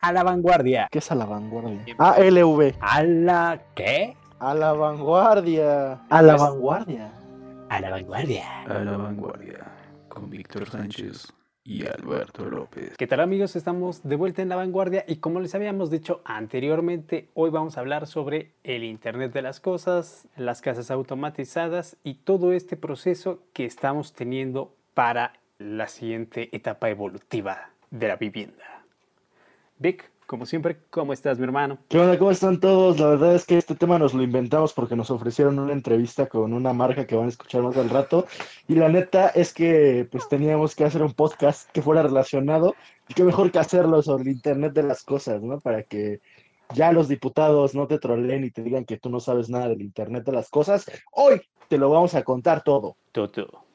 a la vanguardia. ¿Qué es a la vanguardia? ALV. ¿A la qué? A la vanguardia. A la vanguardia. A la vanguardia. A la vanguardia. Con Víctor Sánchez y Alberto López. ¿Qué tal amigos? Estamos de vuelta en la vanguardia y como les habíamos dicho anteriormente, hoy vamos a hablar sobre el Internet de las Cosas, las casas automatizadas y todo este proceso que estamos teniendo para la siguiente etapa evolutiva de la vivienda. Vic, como siempre, ¿cómo estás, mi hermano? ¿Qué onda? ¿Cómo están todos? La verdad es que este tema nos lo inventamos porque nos ofrecieron una entrevista con una marca que van a escuchar más al rato. Y la neta es que pues teníamos que hacer un podcast que fuera relacionado. Y qué mejor que hacerlo sobre el Internet de las cosas, ¿no? Para que ya los diputados no te troleen y te digan que tú no sabes nada del Internet de las cosas. Hoy te lo vamos a contar todo. Todo.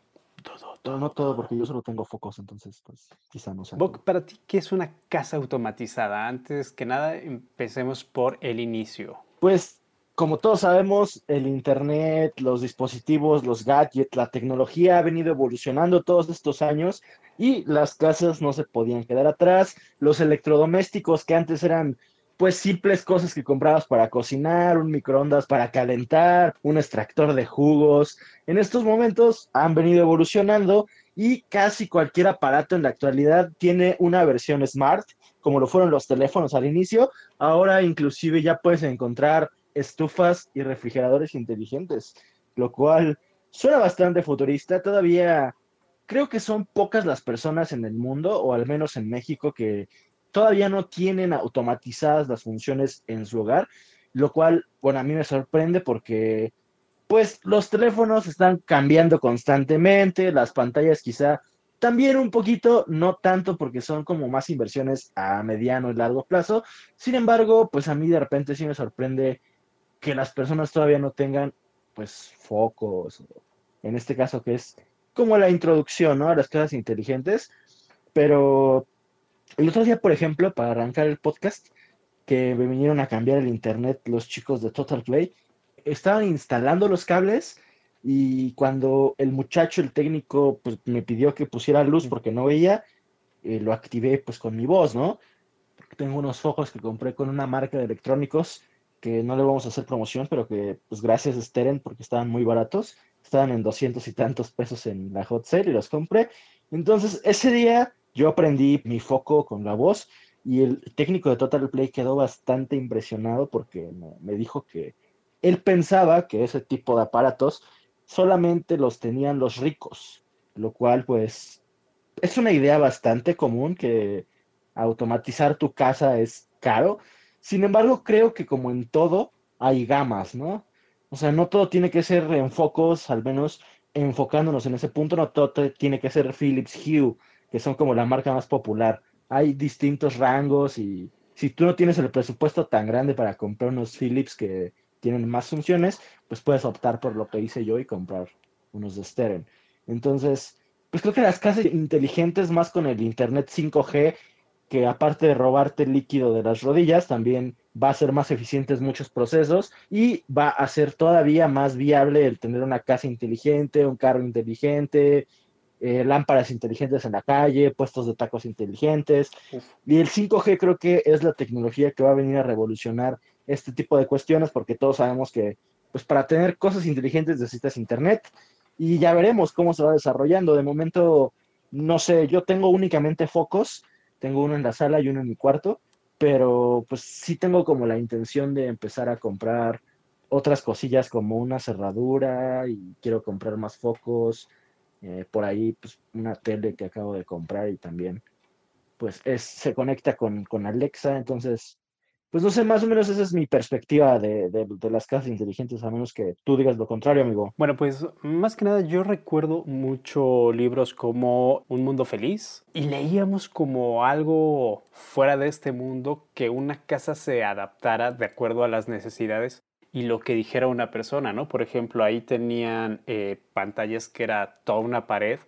Todo, No, todo, porque yo solo tengo focos, entonces pues quizá no sea. Boc, para ti, ¿qué es una casa automatizada? Antes que nada, empecemos por el inicio. Pues como todos sabemos, el Internet, los dispositivos, los gadgets, la tecnología ha venido evolucionando todos estos años y las casas no se podían quedar atrás. Los electrodomésticos que antes eran pues simples cosas que comprabas para cocinar, un microondas para calentar, un extractor de jugos, en estos momentos han venido evolucionando y casi cualquier aparato en la actualidad tiene una versión smart, como lo fueron los teléfonos al inicio. Ahora inclusive ya puedes encontrar estufas y refrigeradores inteligentes, lo cual suena bastante futurista. Todavía creo que son pocas las personas en el mundo, o al menos en México, que todavía no tienen automatizadas las funciones en su hogar, lo cual, bueno, a mí me sorprende porque, pues, los teléfonos están cambiando constantemente, las pantallas quizá también un poquito, no tanto porque son como más inversiones a mediano y largo plazo. Sin embargo, pues a mí de repente sí me sorprende que las personas todavía no tengan, pues, focos, en este caso que es como la introducción, ¿no? A las casas inteligentes, pero el otro día, por ejemplo, para arrancar el podcast, que me vinieron a cambiar el internet los chicos de Total Play, estaban instalando los cables y cuando el muchacho, el técnico, pues me pidió que pusiera luz porque no veía, eh, lo activé pues con mi voz, ¿no? Porque tengo unos focos que compré con una marca de electrónicos que no le vamos a hacer promoción, pero que pues gracias a Steren porque estaban muy baratos, estaban en 200 y tantos pesos en la hot sale y los compré. Entonces ese día yo aprendí mi foco con la voz y el técnico de Total Play quedó bastante impresionado porque me, dijo que él pensaba que ese tipo de aparatos solamente los tenían los ricos, lo cual pues es una idea bastante común que automatizar tu casa es caro. Sin embargo, creo que como en todo hay gamas, ¿no? O sea, no todo tiene que ser en focos, al menos enfocándonos en ese punto, no todo tiene que ser Philips Hue, que son como la marca más popular. Hay distintos rangos y si tú no tienes el presupuesto tan grande para comprar unos Philips que tienen más funciones, pues puedes optar por lo que hice yo y comprar unos de Steren. Entonces, pues creo que las casas inteligentes más con el Internet 5G, que aparte de robarte el líquido de las rodillas, también va a hacer más eficientes muchos procesos y va a ser todavía más viable el tener una casa inteligente, un carro inteligente, eh, lámparas inteligentes en la calle, puestos de tacos inteligentes. Uf. Y el 5G creo que es la tecnología que va a venir a revolucionar este tipo de cuestiones porque todos sabemos que pues para tener cosas inteligentes necesitas internet y ya veremos cómo se va desarrollando. De momento, no sé, yo tengo únicamente focos, tengo uno en la sala y uno en mi cuarto, pero pues sí tengo como la intención de empezar a comprar otras cosillas como una cerradura y quiero comprar más focos, eh, por ahí pues una tele que acabo de comprar y también pues es, se conecta con, con Alexa, entonces pues no sé, más o menos esa es mi perspectiva de, de- de las casas inteligentes, a menos que tú digas lo contrario, amigo. Bueno, pues más que nada yo recuerdo mucho libros como Un Mundo Feliz y leíamos como algo fuera de este mundo que una casa se adaptara de acuerdo a las necesidades y lo que dijera una persona, ¿no? Por ejemplo, ahí tenían eh, pantallas que era toda una pared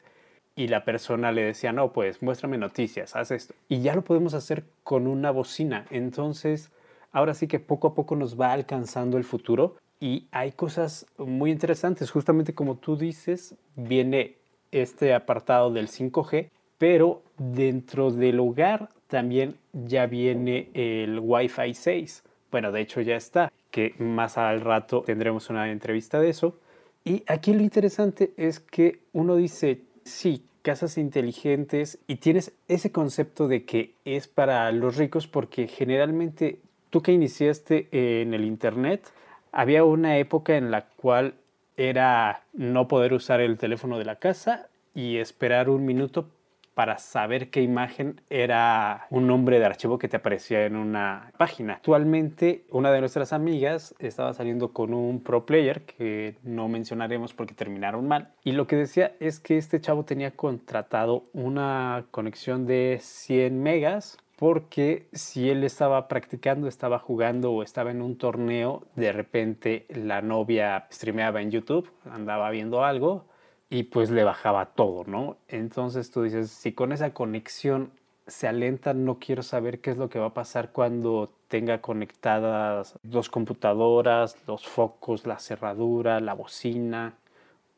y la persona le decía, no, pues muéstrame noticias, haz esto. Y ya lo podemos hacer con una bocina. Entonces, ahora sí que poco a poco nos va alcanzando el futuro y hay cosas muy interesantes. Justamente como tú dices, viene este apartado del 5G, pero dentro del hogar también ya viene el Wi-Fi 6. Bueno, de hecho ya está, que más al rato tendremos una entrevista de eso. Y aquí lo interesante es que uno dice, sí, casas inteligentes y tienes ese concepto de que es para los ricos porque generalmente tú que iniciaste en el Internet, había una época en la cual era no poder usar el teléfono de la casa y esperar un minuto para saber qué imagen era un nombre de archivo que te aparecía en una página. Actualmente, una de nuestras amigas estaba saliendo con un pro player que no mencionaremos porque terminaron mal. Y lo que decía es que este chavo tenía contratado una conexión de 100 megas porque si él estaba practicando, estaba jugando o estaba en un torneo, de repente la novia streameaba en YouTube, andaba viendo algo y pues le bajaba todo, ¿no? Entonces tú dices, si con esa conexión se alenta, no quiero saber qué es lo que va a pasar cuando tenga conectadas dos computadoras, los focos, la cerradura, la bocina,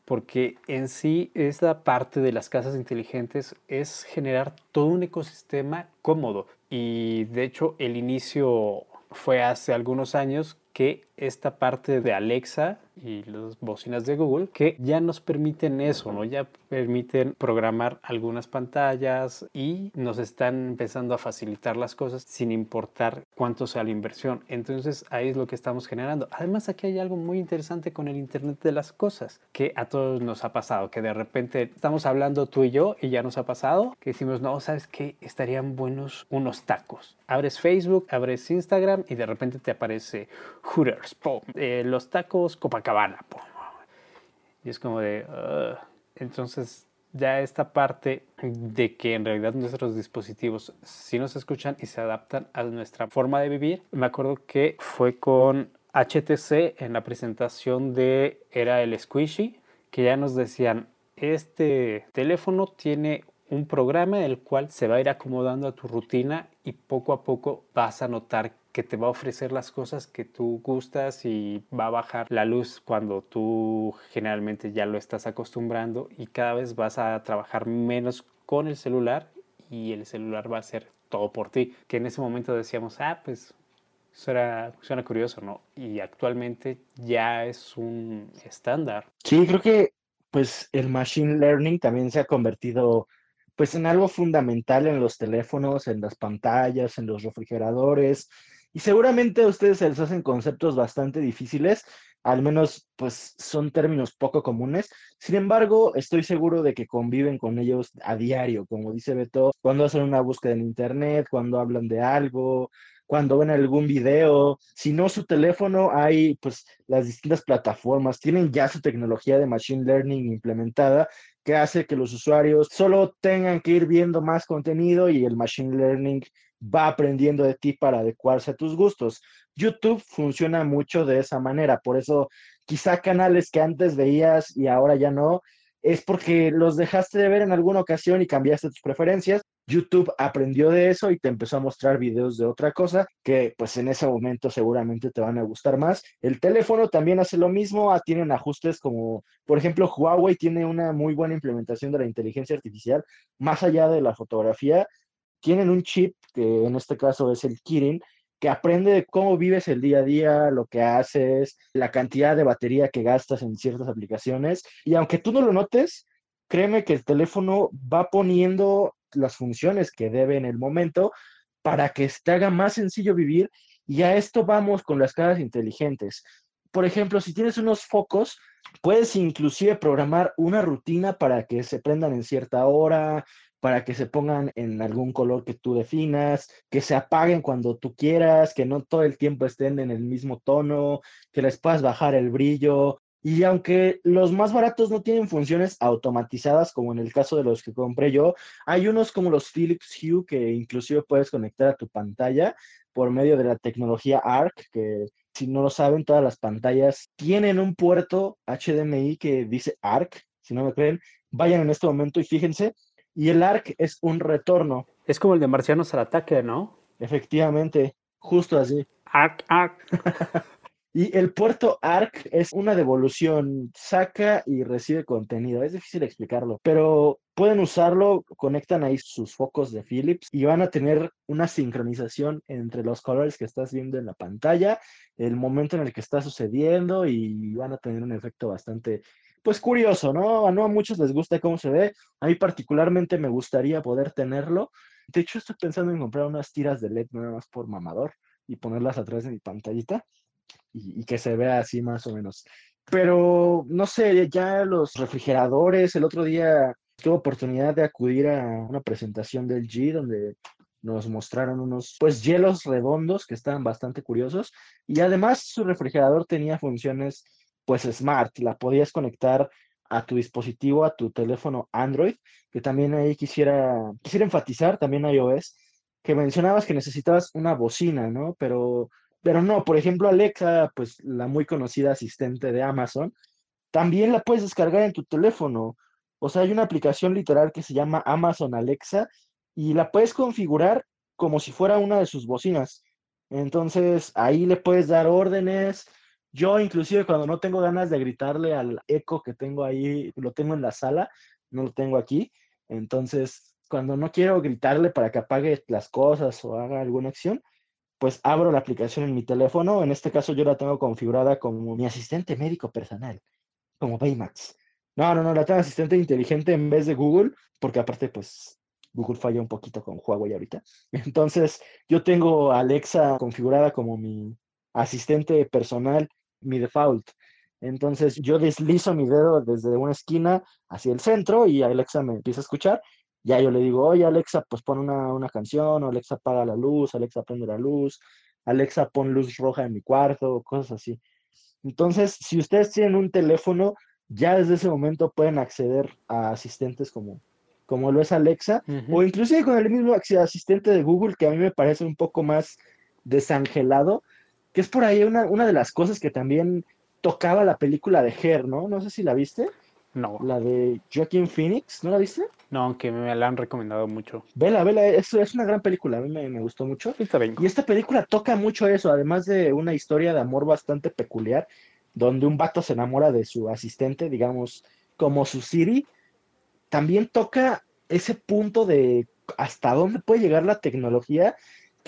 porque en sí esta parte de las casas inteligentes es generar todo un ecosistema cómodo y de hecho el inicio fue hace algunos años que esta parte de Alexa y las bocinas de Google que ya nos permiten eso, ¿no? Ya permiten programar algunas pantallas y nos están empezando a facilitar las cosas sin importar cuánto sea la inversión. Entonces ahí es lo que estamos generando. Además aquí hay algo muy interesante con el Internet de las cosas que a todos nos ha pasado, que de repente estamos hablando tú y yo y ya nos ha pasado que decimos, no, ¿sabes qué? Estarían buenos unos tacos. Abres Facebook, abres Instagram y de repente te aparece Hooters, eh, los tacos Copacabana. Y es como de... entonces ya esta parte de que en realidad nuestros dispositivos sí nos escuchan y se adaptan a nuestra forma de vivir. Me acuerdo que fue con HTC en la presentación de era el Squishy que ya nos decían este teléfono tiene un programa el cual se va a ir acomodando a tu rutina y poco a poco vas a notar que te va a ofrecer las cosas que tú gustas y va a bajar la luz cuando tú generalmente ya lo estás acostumbrando y cada vez vas a trabajar menos con el celular y el celular va a hacer todo por ti. Que en ese momento decíamos, ah, pues suena, suena curioso, ¿no? Y actualmente ya es un estándar. Sí, creo que pues el machine learning también se ha convertido pues en algo fundamental en los teléfonos, en las pantallas, en los refrigeradores, y seguramente a ustedes se les hacen conceptos bastante difíciles, al menos pues son términos poco comunes. Sin embargo, estoy seguro de que conviven con ellos a diario, como dice Beto, cuando hacen una búsqueda en internet, cuando hablan de algo, cuando ven algún video. Si no su teléfono, hay pues las distintas plataformas, tienen ya su tecnología de machine learning implementada que hace que los usuarios solo tengan que ir viendo más contenido y el machine learning va aprendiendo de ti para adecuarse a tus gustos. YouTube funciona mucho de esa manera, por eso quizá canales que antes veías y ahora ya no, es porque los dejaste de ver en alguna ocasión y cambiaste tus preferencias. YouTube aprendió de eso y te empezó a mostrar videos de otra cosa que pues en ese momento seguramente te van a gustar más. El teléfono también hace lo mismo, ah, tienen ajustes como, por ejemplo, Huawei tiene una muy buena implementación de la inteligencia artificial más allá de la fotografía tienen un chip, que en este caso es el Kirin, que aprende de cómo vives el día a día, lo que haces, la cantidad de batería que gastas en ciertas aplicaciones. Y aunque tú no lo notes, créeme que el teléfono va poniendo las funciones que debe en el momento para que te haga más sencillo vivir. Y a esto vamos con las casas inteligentes. Por ejemplo, si tienes unos focos, puedes inclusive programar una rutina para que se prendan en cierta hora, para que se pongan en algún color que tú definas, que se apaguen cuando tú quieras, que no todo el tiempo estén en el mismo tono, que les puedas bajar el brillo. Y aunque los más baratos no tienen funciones automatizadas, como en el caso de los que compré yo, hay unos como los Philips Hue que inclusive puedes conectar a tu pantalla por medio de la tecnología ARC, que si no lo saben, todas las pantallas tienen un puerto HDMI que dice ARC, si no me creen, vayan en este momento y fíjense, y el arc es un retorno. Es como el de Marcianos al ataque, ¿no? Efectivamente, justo así. Arc, arc. Y el puerto ARC es una devolución, saca y recibe contenido. Es difícil explicarlo, pero pueden usarlo, conectan ahí sus focos de Philips y van a tener una sincronización entre los colores que estás viendo en la pantalla, el momento en el que está sucediendo y van a tener un efecto bastante, pues curioso, ¿no? No a muchos les gusta cómo se ve, a mí particularmente me gustaría poder tenerlo. De hecho, estoy pensando en comprar unas tiras de LED nada más por mamador y ponerlas atrás de mi pantallita y, que se vea así más o menos. Pero no sé, ya los refrigeradores, el otro día tuve oportunidad de acudir a una presentación del G donde nos mostraron unos pues hielos redondos que estaban bastante curiosos y además su refrigerador tenía funciones pues smart, la podías conectar a tu dispositivo, a tu teléfono Android, que también ahí quisiera, quisiera enfatizar, también iOS, que mencionabas que necesitabas una bocina, ¿no? Pero pero no, por ejemplo, Alexa, pues la muy conocida asistente de Amazon, también la puedes descargar en tu teléfono. O sea, hay una aplicación literal que se llama Amazon Alexa y la puedes configurar como si fuera una de sus bocinas. Entonces, ahí le puedes dar órdenes. Yo inclusive cuando no tengo ganas de gritarle al eco que tengo ahí, lo tengo en la sala, no lo tengo aquí. Entonces, cuando no quiero gritarle para que apague las cosas o haga alguna acción, pues abro la aplicación en mi teléfono. En este caso yo la tengo configurada como mi asistente médico personal, como Baymax. No, no, no, la tengo asistente inteligente en vez de Google, porque aparte pues Google falla un poquito con Huawei ahorita. Entonces yo tengo Alexa configurada como mi asistente personal, mi default. Entonces yo deslizo mi dedo desde una esquina hacia el centro y Alexa me empieza a escuchar ya yo le digo, oye Alexa, pues pon una, una canción, o Alexa apaga la luz, Alexa prende la luz, Alexa pon luz roja en mi cuarto, cosas así. Entonces, si ustedes tienen un teléfono, ya desde ese momento pueden acceder a asistentes como, como lo es Alexa, o inclusive con el mismo asistente de Google, que a mí me parece un poco más desangelado, que es por ahí una, una de las cosas que también tocaba la película de Her, ¿no? No sé si la viste. No. La de Joaquin Phoenix, ¿no la viste? No, aunque me la han recomendado mucho. Vela, vela, es, es una gran película, a mí me, gustó mucho. Y esta película toca mucho eso, además de una historia de amor bastante peculiar, donde un vato se enamora de su asistente, digamos, como su Siri, también toca ese punto de hasta dónde puede llegar la tecnología,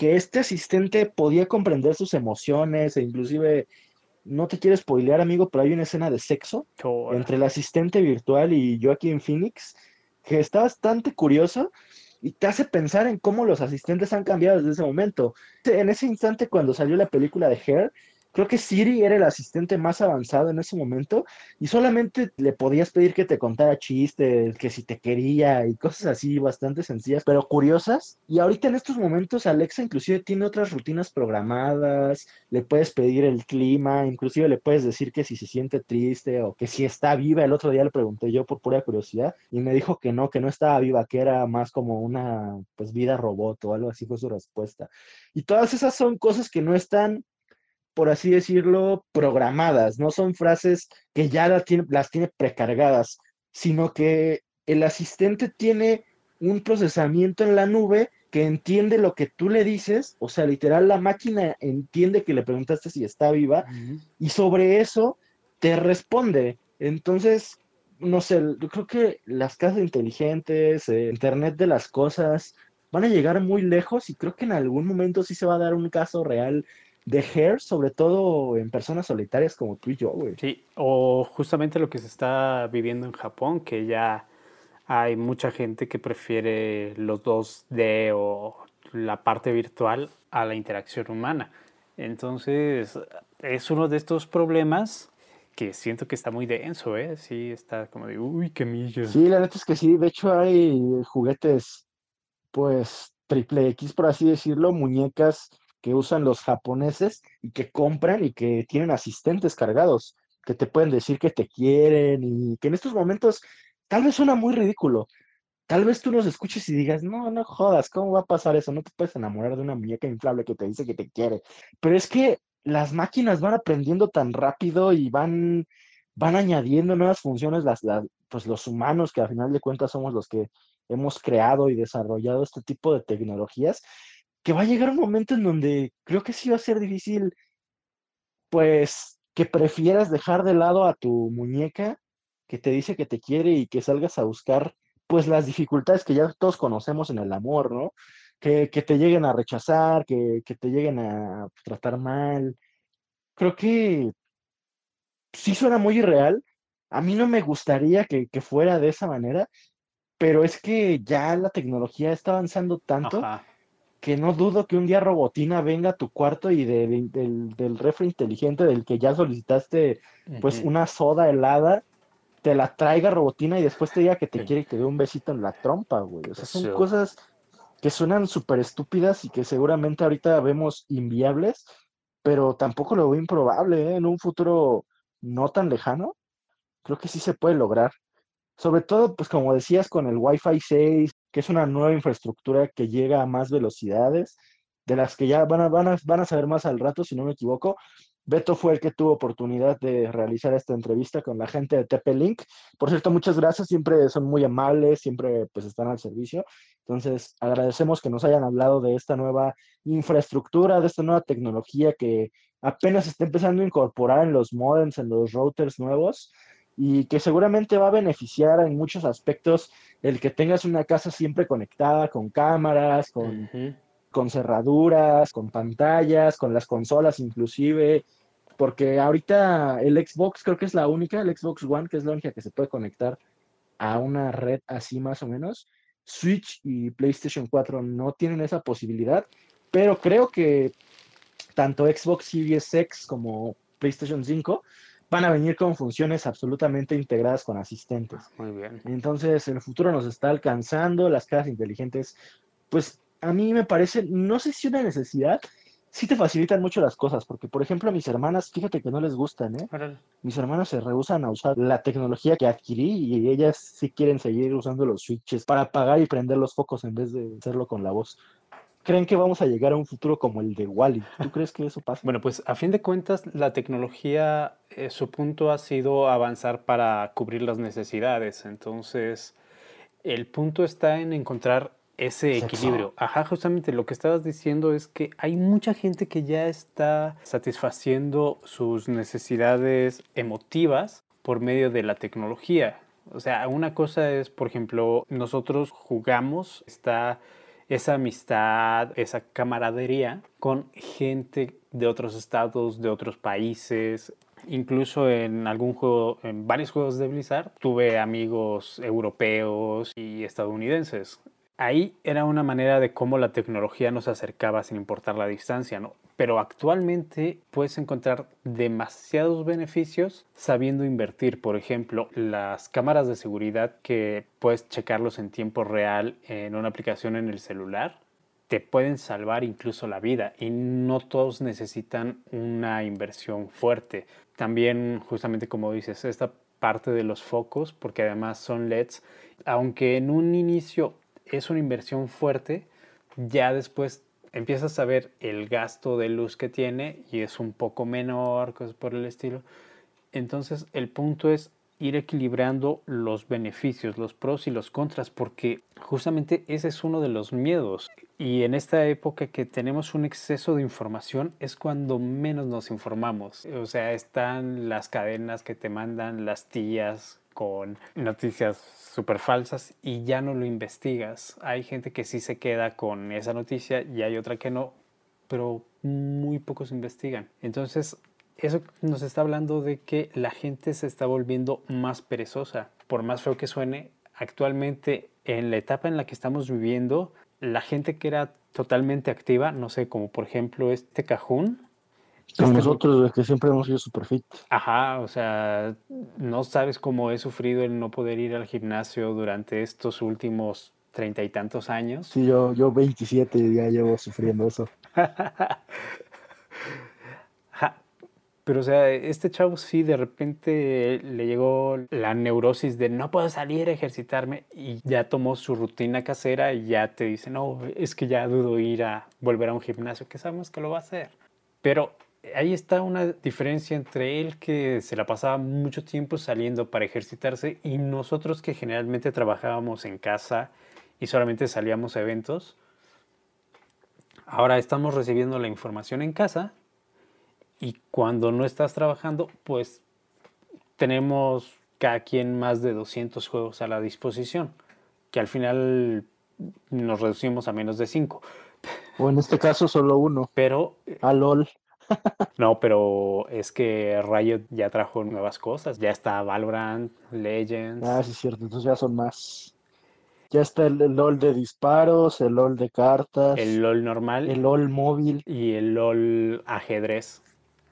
que este asistente podía comprender sus emociones e inclusive no te quiero spoilear, amigo, pero hay una escena de sexo entre el asistente virtual y Joaquin Phoenix que está bastante curioso y te hace pensar en cómo los asistentes han cambiado desde ese momento. En ese instante, cuando salió la película de Hair, Creo que Siri era el asistente más avanzado en ese momento y solamente le podías pedir que te contara chistes, que si te quería y cosas así bastante sencillas, pero curiosas. Y ahorita en estos momentos Alexa inclusive tiene otras rutinas programadas, le puedes pedir el clima, inclusive le puedes decir que si se siente triste o que si está viva. El otro día le pregunté yo por pura curiosidad y me dijo que no, que no estaba viva, que era más como una pues vida robot o algo así fue su respuesta. Y todas esas son cosas que no están por así decirlo, programadas, no son frases que ya las tiene, las tiene precargadas, sino que el asistente tiene un procesamiento en la nube que entiende lo que tú le dices, o sea, literal la máquina entiende que le preguntaste si está viva y sobre eso te responde. Entonces, no sé, yo creo que las casas inteligentes, eh, Internet de las cosas, van a llegar muy lejos y creo que en algún momento sí se va a dar un caso real de hair, sobre todo en personas solitarias como tú y yo, güey. Sí, o justamente lo que se está viviendo en Japón, que ya hay mucha gente que prefiere los 2D o la parte virtual a la interacción humana. Entonces, es uno de estos problemas que siento que está muy denso, ¿eh? Sí, está como de, uy, qué millo. Sí, la neta es que sí, de hecho hay juguetes, pues, triple X, por así decirlo, muñecas que usan los japoneses y que compran y que tienen asistentes cargados, que te pueden decir que te quieren y que en estos momentos tal vez suena muy ridículo. Tal vez tú nos escuches y digas, no, no jodas, ¿cómo va a pasar eso? No te puedes enamorar de una muñeca inflable que te dice que te quiere. Pero es que las máquinas van aprendiendo tan rápido y van, van añadiendo nuevas funciones, las, pues los humanos, que al final de cuentas somos los que hemos creado y desarrollado este tipo de tecnologías, que va a llegar un momento en donde creo que sí va a ser difícil pues que prefieras dejar de lado a tu muñeca que te dice que te quiere y que salgas a buscar pues las dificultades que ya todos conocemos en el amor, ¿no? Que, te lleguen a rechazar, que, que te lleguen a tratar mal. Creo que sí suena muy irreal. A mí no me gustaría que, que fuera de esa manera, pero es que ya la tecnología está avanzando tanto que no dudo que un día Robotina venga a tu cuarto y del, del refri inteligente del que ya solicitaste pues una soda helada, te la traiga Robotina y después te diga que te quiere que te dé un besito en la trompa, güey. O sea, son cosas que suenan súper estúpidas y que seguramente ahorita vemos inviables, pero tampoco lo veo improbable, ¿eh? En un futuro no tan lejano, creo que sí se puede lograr. Sobre todo, pues como decías, con el Wi-Fi 6, que es una nueva infraestructura que llega a más velocidades, de las que ya van a, van a, van a saber más al rato, si no me equivoco. Beto fue el que tuvo oportunidad de realizar esta entrevista con la gente de TP-Link. Por cierto, muchas gracias, siempre son muy amables, siempre pues están al servicio. Entonces, agradecemos que nos hayan hablado de esta nueva infraestructura, de esta nueva tecnología que apenas está empezando a incorporar en los modems, en los routers nuevos y que seguramente va a beneficiar en muchos aspectos el que tengas una casa siempre conectada con cámaras, con, con cerraduras, con pantallas, con las consolas inclusive, porque ahorita el Xbox creo que es la única, el Xbox One, que es la única que se puede conectar a una red así más o menos. Switch y PlayStation 4 no tienen esa posibilidad, pero creo que tanto Xbox Series X como PlayStation 5 van a venir con funciones absolutamente integradas con asistentes. Muy bien. Entonces, el futuro nos está alcanzando, las casas inteligentes, pues a mí me parece, no sé si una necesidad, sí te facilitan mucho las cosas, porque por ejemplo a mis hermanas, fíjate que no les gustan, ¿eh? Mis hermanas se rehusan a usar la tecnología que adquirí y ellas sí quieren seguir usando los switches para apagar y prender los focos en vez de hacerlo con la voz creen que vamos a llegar a un futuro como el de Wally. ¿Tú crees que eso pasa? Bueno, pues a fin de cuentas, la tecnología, eh, su punto ha sido avanzar para cubrir las necesidades. Entonces, el punto está en encontrar ese equilibrio. Ajá, justamente lo que estabas diciendo es que hay mucha gente que ya está satisfaciendo sus necesidades emotivas por medio de la tecnología. O sea, una cosa es, por ejemplo, nosotros jugamos, está esa amistad, esa camaradería con gente de otros estados, de otros países. Incluso en algún juego, en varios juegos de Blizzard, tuve amigos europeos y estadounidenses ahí era una manera de cómo la tecnología nos acercaba sin importar la distancia, ¿no? Pero actualmente puedes encontrar demasiados beneficios sabiendo invertir. Por ejemplo, las cámaras de seguridad que puedes checarlos en tiempo real en una aplicación en el celular te pueden salvar incluso la vida y no todos necesitan una inversión fuerte. También, justamente como dices, esta parte de los focos, porque además son LEDs, aunque en un inicio es una inversión fuerte, ya después empiezas a ver el gasto de luz que tiene y es un poco menor, cosas por el estilo. Entonces el punto es ir equilibrando los beneficios, los pros y los contras, porque justamente ese es uno de los miedos. Y en esta época que tenemos un exceso de información es cuando menos nos informamos. O sea, están las cadenas que te mandan las tías con noticias súper falsas y ya no lo investigas. Hay gente que sí se queda con esa noticia y hay otra que no, pero muy pocos investigan. Entonces, eso nos está hablando de que la gente se está volviendo más perezosa. Por más feo que suene, actualmente en la etapa en la que estamos viviendo, la gente que era totalmente activa, no sé, como por ejemplo este cajún, nosotros, que siempre hemos sido super fit. Ajá, o sea, no sabes cómo he sufrido el no poder ir al gimnasio durante estos últimos treinta y tantos años. Sí, yo, yo 27 ya llevo sufriendo eso. Pero, o sea, este chavo sí de repente le llegó la neurosis de no puedo salir a ejercitarme y ya tomó su rutina casera y ya te dice, no, es que ya dudo ir a volver a un gimnasio, que sabemos que lo va a hacer. Pero ahí está una diferencia entre él que se la pasaba mucho tiempo saliendo para ejercitarse y nosotros que generalmente trabajábamos en casa y solamente salíamos a eventos. Ahora estamos recibiendo la información en casa Y cuando no estás trabajando, pues tenemos cada quien más de 200 juegos a la disposición, que al final nos reducimos a menos de 5. O en este caso solo uno. Pero A LOL. No, pero es que Riot ya trajo nuevas cosas. Ya está Valorant, Legends. Ah, sí, es cierto. Entonces ya son más. Ya está el, el LOL de disparos, el LOL de cartas, el LOL normal el LOL móvil. y el LOL ajedrez.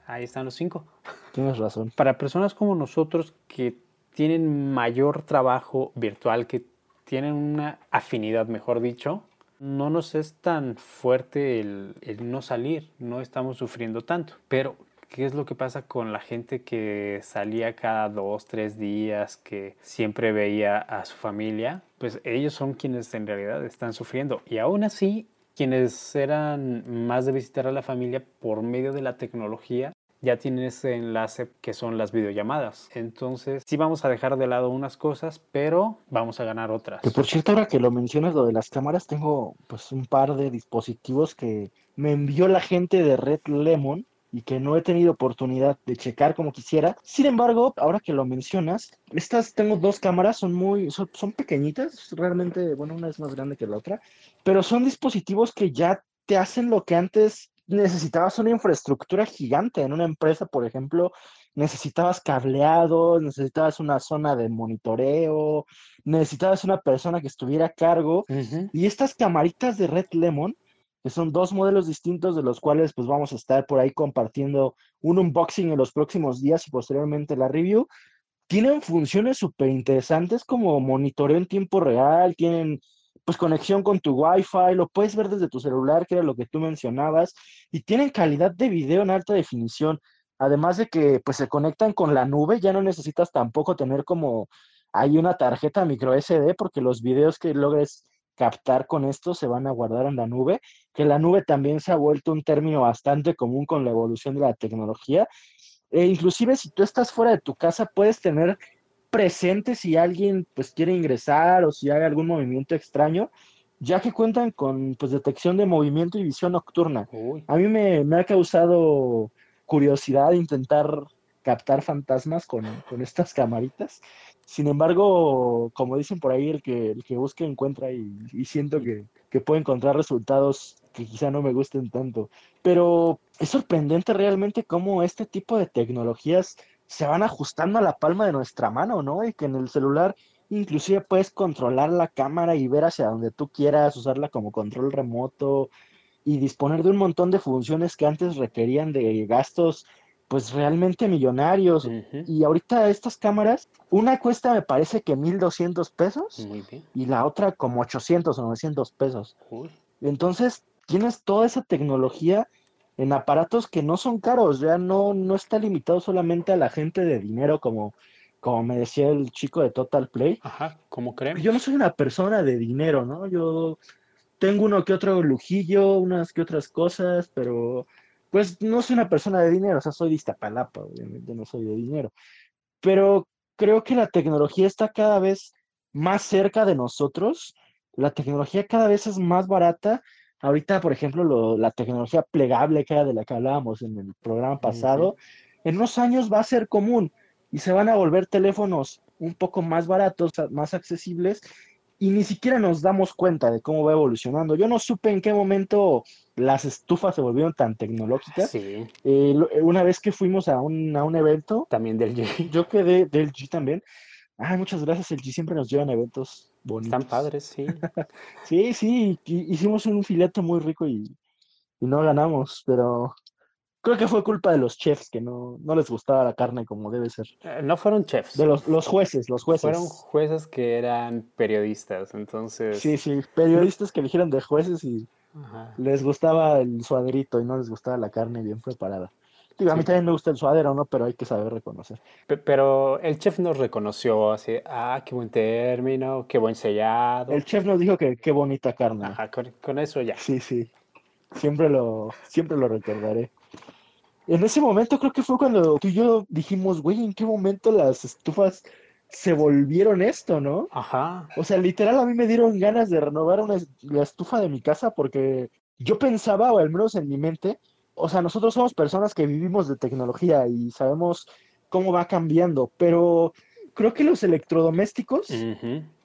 Ahí están los cinco. Tienes razón. Para personas como nosotros que tienen mayor trabajo virtual, que tienen una afinidad, mejor dicho, no nos es tan fuerte el, no salir, no estamos sufriendo tanto. Pero, ¿qué es lo que pasa con la gente que salía cada dos, tres días, que siempre veía a su familia? Pues ellos son quienes en realidad están sufriendo. Y aún así, quienes eran más de visitar a la familia por medio de la tecnología, ya tienen ese enlace que son las videollamadas. Entonces, sí vamos a dejar de lado unas cosas, pero vamos a ganar otras. Que por cierto, ahora que lo mencionas, lo de las cámaras, tengo pues un par de dispositivos que me envió la gente de Red Lemon y que no he tenido oportunidad de checar como quisiera. Sin embargo, ahora que lo mencionas, estas tengo dos cámaras, son muy, son, pequeñitas, realmente, bueno, una es más grande que la otra, pero son dispositivos que ya te hacen lo que antes necesitabas una infraestructura gigante en una empresa, por ejemplo, necesitabas cableado, necesitabas una zona de monitoreo, necesitabas una persona que estuviera a cargo. Y estas camaritas de Red Lemon, que son dos modelos distintos de los cuales pues vamos a estar por ahí compartiendo un unboxing en los próximos días y posteriormente la review, tienen funciones súper interesantes como monitoreo en tiempo real, tienen pues conexión con tu Wi-Fi, lo puedes ver desde tu celular, que era lo que tú mencionabas, y tienen calidad de video en alta definición. Además de que pues se conectan con la nube, ya no necesitas tampoco tener como hay una tarjeta micro SD porque los videos que logres captar con esto se van a guardar en la nube, que la nube también se ha vuelto un término bastante común con la evolución de la tecnología. E inclusive si tú estás fuera de tu casa, puedes tener presente si alguien pues quiere ingresar o si hay algún movimiento extraño, ya que cuentan con pues detección de movimiento y visión nocturna. Uy. A mí me, me ha causado curiosidad intentar captar fantasmas con, con estas camaritas. Sin embargo, como dicen por ahí, el que, el que busca encuentra y, y siento que, que puede encontrar resultados que quizá no me gusten tanto. Pero es sorprendente realmente cómo este tipo de tecnologías se van ajustando a la palma de nuestra mano, ¿no? Y que en el celular inclusive puedes controlar la cámara y ver hacia donde tú quieras, usarla como control remoto y disponer de un montón de funciones que antes requerían de gastos pues realmente millonarios. Y ahorita estas cámaras, una cuesta me parece que 1200 pesos Muy bien. y la otra como 800 o 900 pesos. Uy. Entonces, tienes toda esa tecnología en aparatos que no son caros, ya no, no está limitado solamente a la gente de dinero, como, como me decía el chico de Total Play. Ajá, ¿cómo creen? Yo no soy una persona de dinero, ¿no? Yo tengo uno que otro lujillo, unas que otras cosas, pero pues no soy una persona de dinero, o sea, soy de Iztapalapa, obviamente no soy de dinero. Pero creo que la tecnología está cada vez más cerca de nosotros, la tecnología cada vez es más barata. Ahorita, por ejemplo, lo- la tecnología plegable, que era de la que hablábamos en el programa pasado, en unos años va a ser común y se van a volver teléfonos un poco más baratos, más accesibles, y ni siquiera nos damos cuenta de cómo va evolucionando. Yo no supe en qué momento las estufas se volvieron tan tecnológicas. Sí, Eh, eh, una vez que fuimos a un, a un evento, también del G. yo quedé del G también. Ay, muchas gracias, el G siempre nos llevan a eventos bonitos. Están padres, sí. Sí, sí, hi- hicimos un filete muy rico y, y no ganamos, pero creo que fue culpa de los chefs que no, no les gustaba la carne como debe ser. Eh, No fueron chefs. De los, los jueces, los jueces. Fueron jueces que eran periodistas, entonces. Sí, sí, periodistas que eligieron de jueces y Ajá. les gustaba el suaderito y no les gustaba la carne bien preparada. Digo, a mí Sí. también me gusta el suadero, ¿no? Pero hay que saber reconocer. Pe- Pero el chef nos reconoció así, ah, qué buen término, qué buen sellado. El chef nos dijo que qué bonita carne. Ajá, con, con eso ya. Sí, sí. Siempre lo, siempre lo recordaré. En ese momento creo que fue cuando tú y yo dijimos, güey, ¿en qué momento las estufas se volvieron esto, no? Ajá. O sea, literal a mí me dieron ganas de renovar una, la estufa de mi casa porque yo pensaba, o al menos en mi mente, o sea, nosotros somos personas que vivimos de tecnología y sabemos cómo va cambiando, pero creo que los electrodomésticos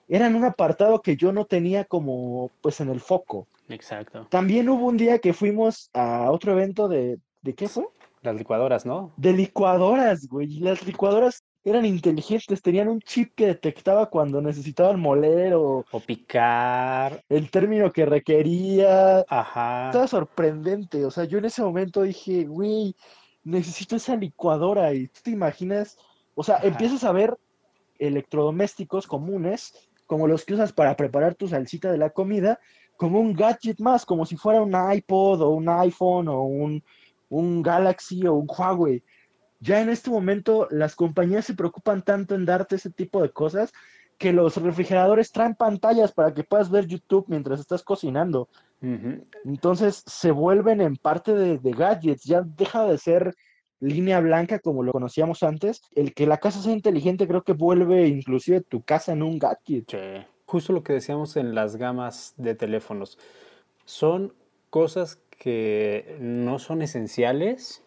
eran un apartado que yo no tenía como pues en el foco. Exacto. También hubo un día que fuimos a otro evento de, ¿de qué fue? Las licuadoras, ¿no? De licuadoras, güey. Y las licuadoras eran inteligentes, tenían un chip que detectaba cuando necesitaban moler o O picar. el término que requería. Ajá. Estaba sorprendente. O sea, yo en ese momento dije, güey, necesito esa licuadora. Y tú te imaginas, o sea, Ajá. empiezas a ver electrodomésticos comunes, como los que usas para preparar tu salsita de la comida, como un gadget más, como si fuera un iPod o un iPhone o un, un Galaxy o un Huawei. Ya en este momento las compañías se preocupan tanto en darte ese tipo de cosas que los refrigeradores traen pantallas para que puedas ver YouTube mientras estás cocinando. Entonces se vuelven en parte de, de gadgets, ya deja de ser línea blanca como lo conocíamos antes. El que la casa sea inteligente creo que vuelve inclusive tu casa en un gadget. Sí. Justo lo que decíamos en las gamas de teléfonos. Son cosas que no son esenciales,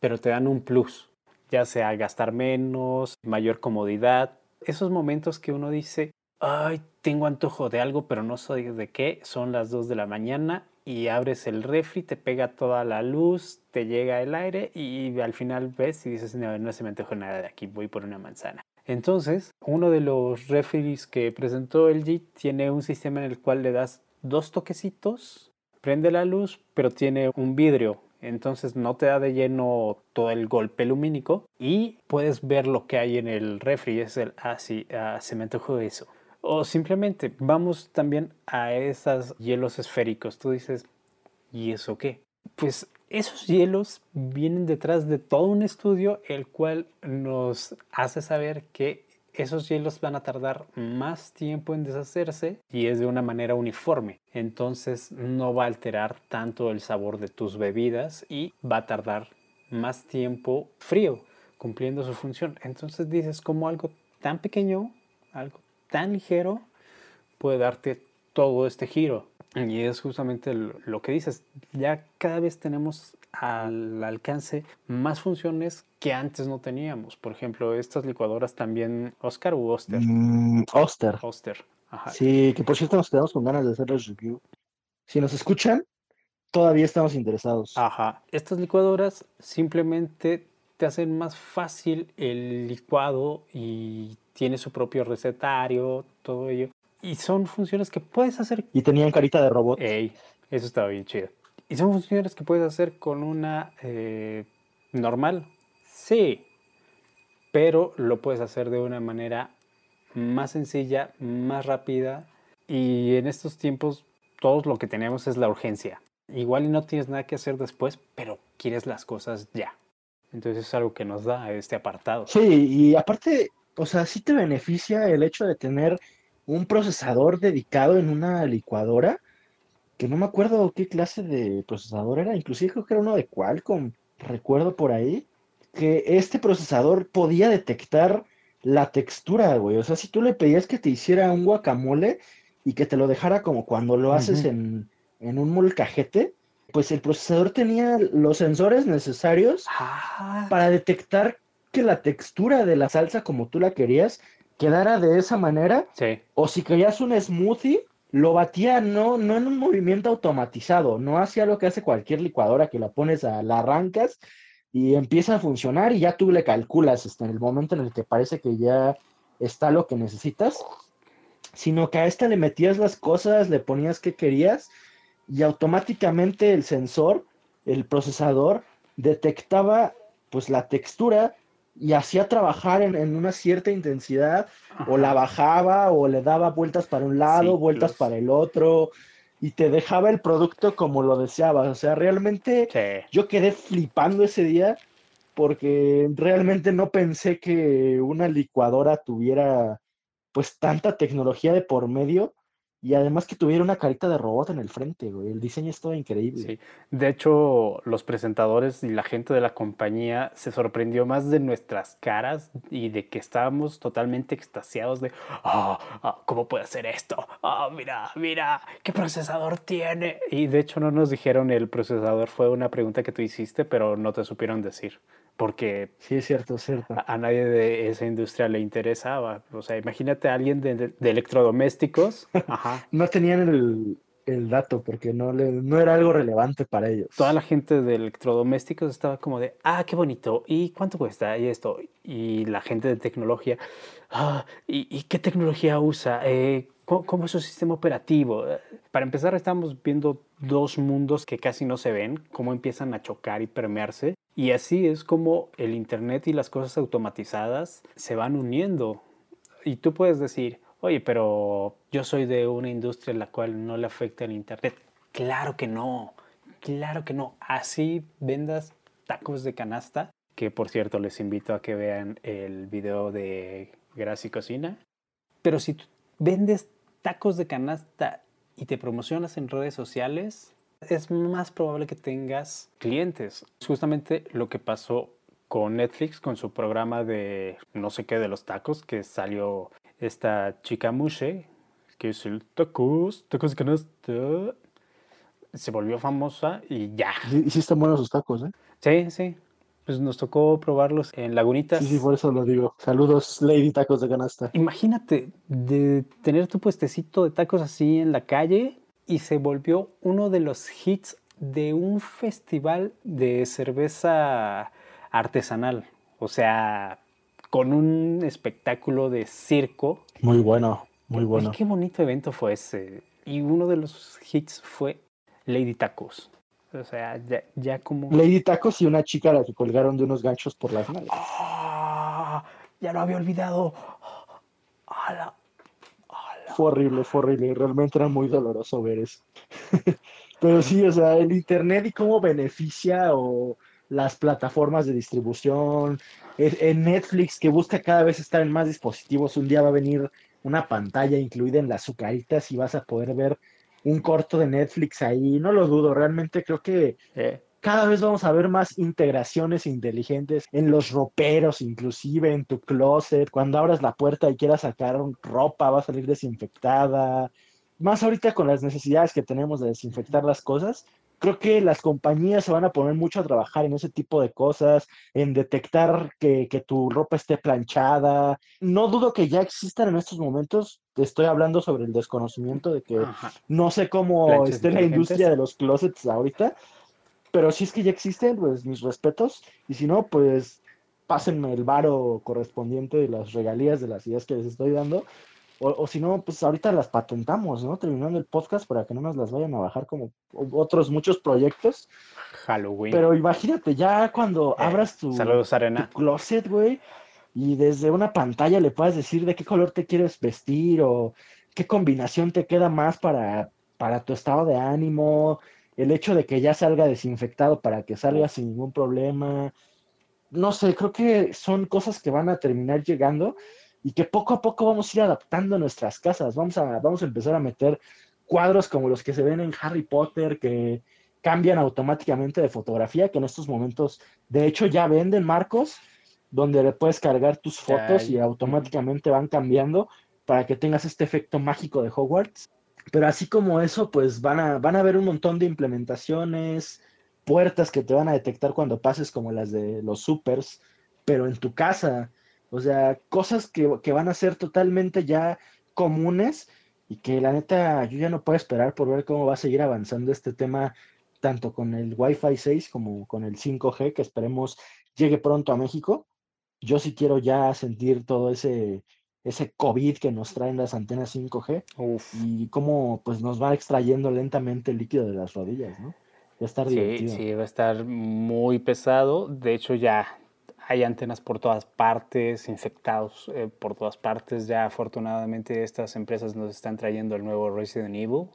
pero te dan un plus. Ya sea gastar menos, mayor comodidad. Esos momentos que uno dice, ay, tengo antojo de algo, pero no sé de qué. Son las 2 de la mañana y abres el refri, te pega toda la luz, te llega el aire y al final ves y dices, no, no se me antoja nada de aquí, voy por una manzana. Entonces, uno de los refris que presentó LG tiene un sistema en el cual le das dos toquecitos, prende la luz, pero tiene un vidrio. Entonces no te da de lleno todo el golpe lumínico y puedes ver lo que hay en el refri. Es el, ah, ah, se me antojó eso. O simplemente vamos también a esos hielos esféricos. Tú dices, ¿y eso qué? Pues esos hielos vienen detrás de todo un estudio el cual nos hace saber que esos hielos van a tardar más tiempo en deshacerse y es de una manera uniforme. Entonces no va a alterar tanto el sabor de tus bebidas y va a tardar más tiempo frío cumpliendo su función. Entonces dices como algo tan pequeño, algo tan ligero puede darte todo este giro. Y es justamente lo que dices, ya cada vez tenemos al alcance más funciones que antes no teníamos. Por ejemplo, estas licuadoras también, Oscar u Oster. Mm, Oster. Oster. Ajá. Sí, que por cierto nos quedamos con ganas de hacerles review. Si nos escuchan, todavía estamos interesados. Ajá. Estas licuadoras simplemente te hacen más fácil el licuado y tiene su propio recetario, todo ello. Y son funciones que puedes hacer. Y tenían carita de robot. Ey, eso estaba bien chido. Y son funciones que puedes hacer con una eh, normal. Sí. Pero lo puedes hacer de una manera más sencilla, más rápida. Y en estos tiempos, todos lo que tenemos es la urgencia. Igual y no tienes nada que hacer después, pero quieres las cosas ya. Entonces es algo que nos da este apartado. Sí, y aparte, o sea, sí te beneficia el hecho de tener un procesador dedicado en una licuadora, que no me acuerdo qué clase de procesador era, inclusive creo que era uno de Qualcomm, recuerdo por ahí, que este procesador podía detectar la textura, güey. O sea, si tú le pedías que te hiciera un guacamole y que te lo dejara como cuando lo haces en, en un molcajete, pues el procesador tenía los sensores necesarios Ah, para detectar que la textura de la salsa como tú la querías quedara de esa manera, sí. o si querías un smoothie, lo batía no, no en un movimiento automatizado, no hacía lo que hace cualquier licuadora que la pones a, la arrancas y empieza a funcionar y ya tú le calculas este, en el momento en el que parece que ya está lo que necesitas, sino que a esta le metías las cosas, le ponías que querías y automáticamente el sensor, el procesador, detectaba pues la textura y hacía trabajar en, en una cierta intensidad o la bajaba o le daba vueltas para un lado, vueltas para el otro y te dejaba el producto como lo deseabas. O sea, realmente Sí. yo quedé flipando ese día porque realmente no pensé que una licuadora tuviera pues tanta tecnología de por medio y además que tuviera una carita de robot en el frente, güey. El diseño estaba increíble. Sí. De hecho, los presentadores y la gente de la compañía se sorprendió más de nuestras caras y de que estábamos totalmente extasiados de, "Ah, ah, ¿cómo puede hacer esto? Ah, mira, mira, ¿qué procesador tiene? Y de hecho no nos dijeron el procesador, fue una pregunta que tú hiciste, pero no te supieron decir, porque Sí, es cierto, es cierto. a, a nadie de esa industria le interesaba. O sea, imagínate a alguien de, de electrodomésticos. Ajá. No tenían el, el dato porque no, le, no era algo relevante para ellos. Toda la gente de electrodomésticos estaba como de, ah, qué bonito, ¿y cuánto cuesta? Y esto. Y la gente de tecnología, ah, ¿y, y qué tecnología usa? Eh, ¿cómo, es su sistema operativo? Para empezar, estamos viendo dos mundos que casi no se ven, cómo empiezan a chocar y permearse. Y así es como el Internet y las cosas automatizadas se van uniendo. Y tú puedes decir, oye, pero yo soy de una industria en la cual no le afecta el Internet. Claro que no, claro que no. Así vendas tacos de canasta, que por cierto les invito a que vean el video de Gracia y Cocina. Pero si vendes tacos de canasta y te promocionas en redes sociales, es más probable que tengas clientes. Es justamente lo que pasó con Netflix, con su programa de no sé qué de los tacos, que salió esta chica Mushe, que es el tacos, tacos de canasta. Se volvió famosa y ya. Sí, sí están buenos sus tacos, ¿eh? Sí, sí. Pues nos tocó probarlos en Lagunitas. Sí, sí, por eso lo digo. Saludos, Lady Tacos de Canasta. Imagínate de tener tu puestecito de tacos así en la calle y se volvió uno de los hits de un festival de cerveza artesanal. O sea, con un espectáculo de circo. Muy bueno, muy bueno. qué bonito evento fue ese. Y uno de los hits fue Lady Tacos. O sea, ya, ya como... Lady Tacos y una chica a la que colgaron de unos ganchos por las nalgas. ¡Ah! ya lo había olvidado. ¡Hala! ¡Hala! Fue horrible, fue horrible. Realmente era muy doloroso ver eso. Pero sí, o sea, el Internet y cómo beneficia o las plataformas de distribución. En Netflix, que busca cada vez estar en más dispositivos. Un día va a venir una pantalla incluida en las azucaritas y vas a poder ver un corto de Netflix ahí. No lo dudo, realmente creo que cada vez vamos a ver más integraciones inteligentes en los roperos, inclusive en tu closet. Cuando abras la puerta y quieras sacar ropa, va a salir desinfectada. Más ahorita con las necesidades que tenemos de desinfectar las cosas, creo que las compañías se van a poner mucho a trabajar en ese tipo de cosas, en detectar que, que tu ropa esté planchada. No dudo que ya existan en estos momentos. Estoy hablando sobre el desconocimiento de que ajá. no sé cómo esté la industria de los closets ahorita, pero si es que ya existen, pues mis respetos. Y si no, pues pásenme el varo correspondiente de las regalías de las ideas que les estoy dando. O, o si no, pues ahorita las patentamos, ¿no? Terminando el podcast para que no nos las vayan a bajar como otros muchos proyectos. Halloween. Pero imagínate, ya cuando Eh, abras tu, Saludos, tu Arena. closet, güey, y desde una pantalla le puedas decir de qué color te quieres vestir o qué combinación te queda más para, para tu estado de ánimo, el hecho de que ya salga desinfectado para que salga sin ningún problema. No sé, creo que son cosas que van a terminar llegando y que poco a poco vamos a ir adaptando nuestras casas. Vamos a, vamos a empezar a meter cuadros como los que se ven en Harry Potter, que cambian automáticamente de fotografía, que en estos momentos, de hecho, ya venden marcos donde le puedes cargar tus fotos y automáticamente van cambiando para que tengas este efecto mágico de Hogwarts. Pero así como eso, pues van a, van a haber un montón de implementaciones, puertas que te van a detectar cuando pases como las de los supers, pero en tu casa. O sea, cosas que, que van a ser totalmente ya comunes y que la neta yo ya no puedo esperar por ver cómo va a seguir avanzando este tema tanto con el Wi-Fi 6 como con el 5G que esperemos llegue pronto a México. Yo sí quiero ya sentir todo ese, ese COVID que nos traen las antenas 5G Uf. y cómo pues nos va extrayendo lentamente el líquido de las rodillas, ¿no? Va a estar Sí, divertido. sí, va a estar muy pesado. De hecho, ya hay antenas por todas partes, infectados eh, por todas partes. Ya afortunadamente estas empresas nos están trayendo el nuevo Resident Evil.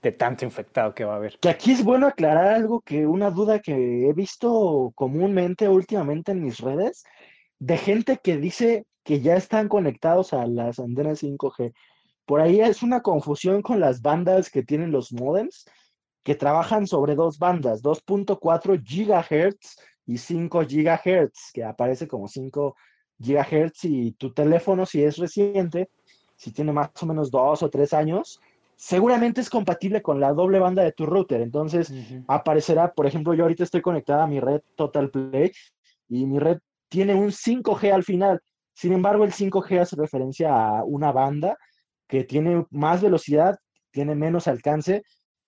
De tanto infectado que va a haber. Que aquí es bueno aclarar algo que una duda que he visto comúnmente últimamente en mis redes, de gente que dice que ya están conectados a las antenas 5G. Por ahí es una confusión con las bandas que tienen los modems, que trabajan sobre dos bandas, 2.4 GHz y 5 GHz, que aparece como 5 GHz y tu teléfono, si es reciente, si tiene más o menos dos o tres años, seguramente es compatible con la doble banda de tu router. Entonces aparecerá, por ejemplo, yo ahorita estoy conectada a mi red Total Play y mi red tiene un 5G al final. Sin embargo, el 5G hace referencia a una banda que tiene más velocidad, tiene menos alcance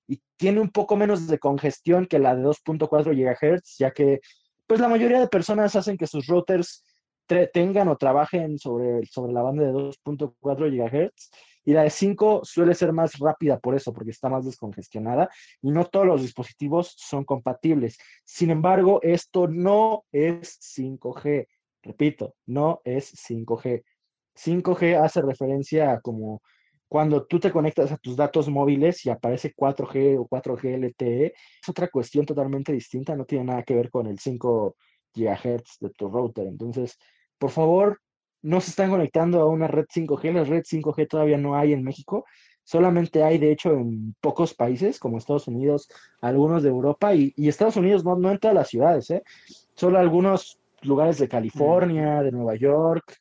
y tiene un poco menos de congestión que la de 2.4 GHz, ya que pues la mayoría de personas hacen que sus routers tengan o trabajen sobre, sobre la banda de 2.4 GHz y la de 5 suele ser más rápida por eso, porque está más descongestionada y no todos los dispositivos son compatibles. Sin embargo, esto no es 5G. Repito, no es 5G. 5G hace referencia a como cuando tú te conectas a tus datos móviles y aparece 4G o 4G LTE, es otra cuestión totalmente distinta, no tiene nada que ver con el 5 GHz de tu router. Entonces, por favor, no se están conectando a una red 5G. La red 5G todavía no hay en México. Solamente hay, de hecho, en pocos países, como Estados Unidos, algunos de Europa y, Estados Unidos, no, no en todas las ciudades, ¿eh? Solo algunos lugares de California, de Nueva York,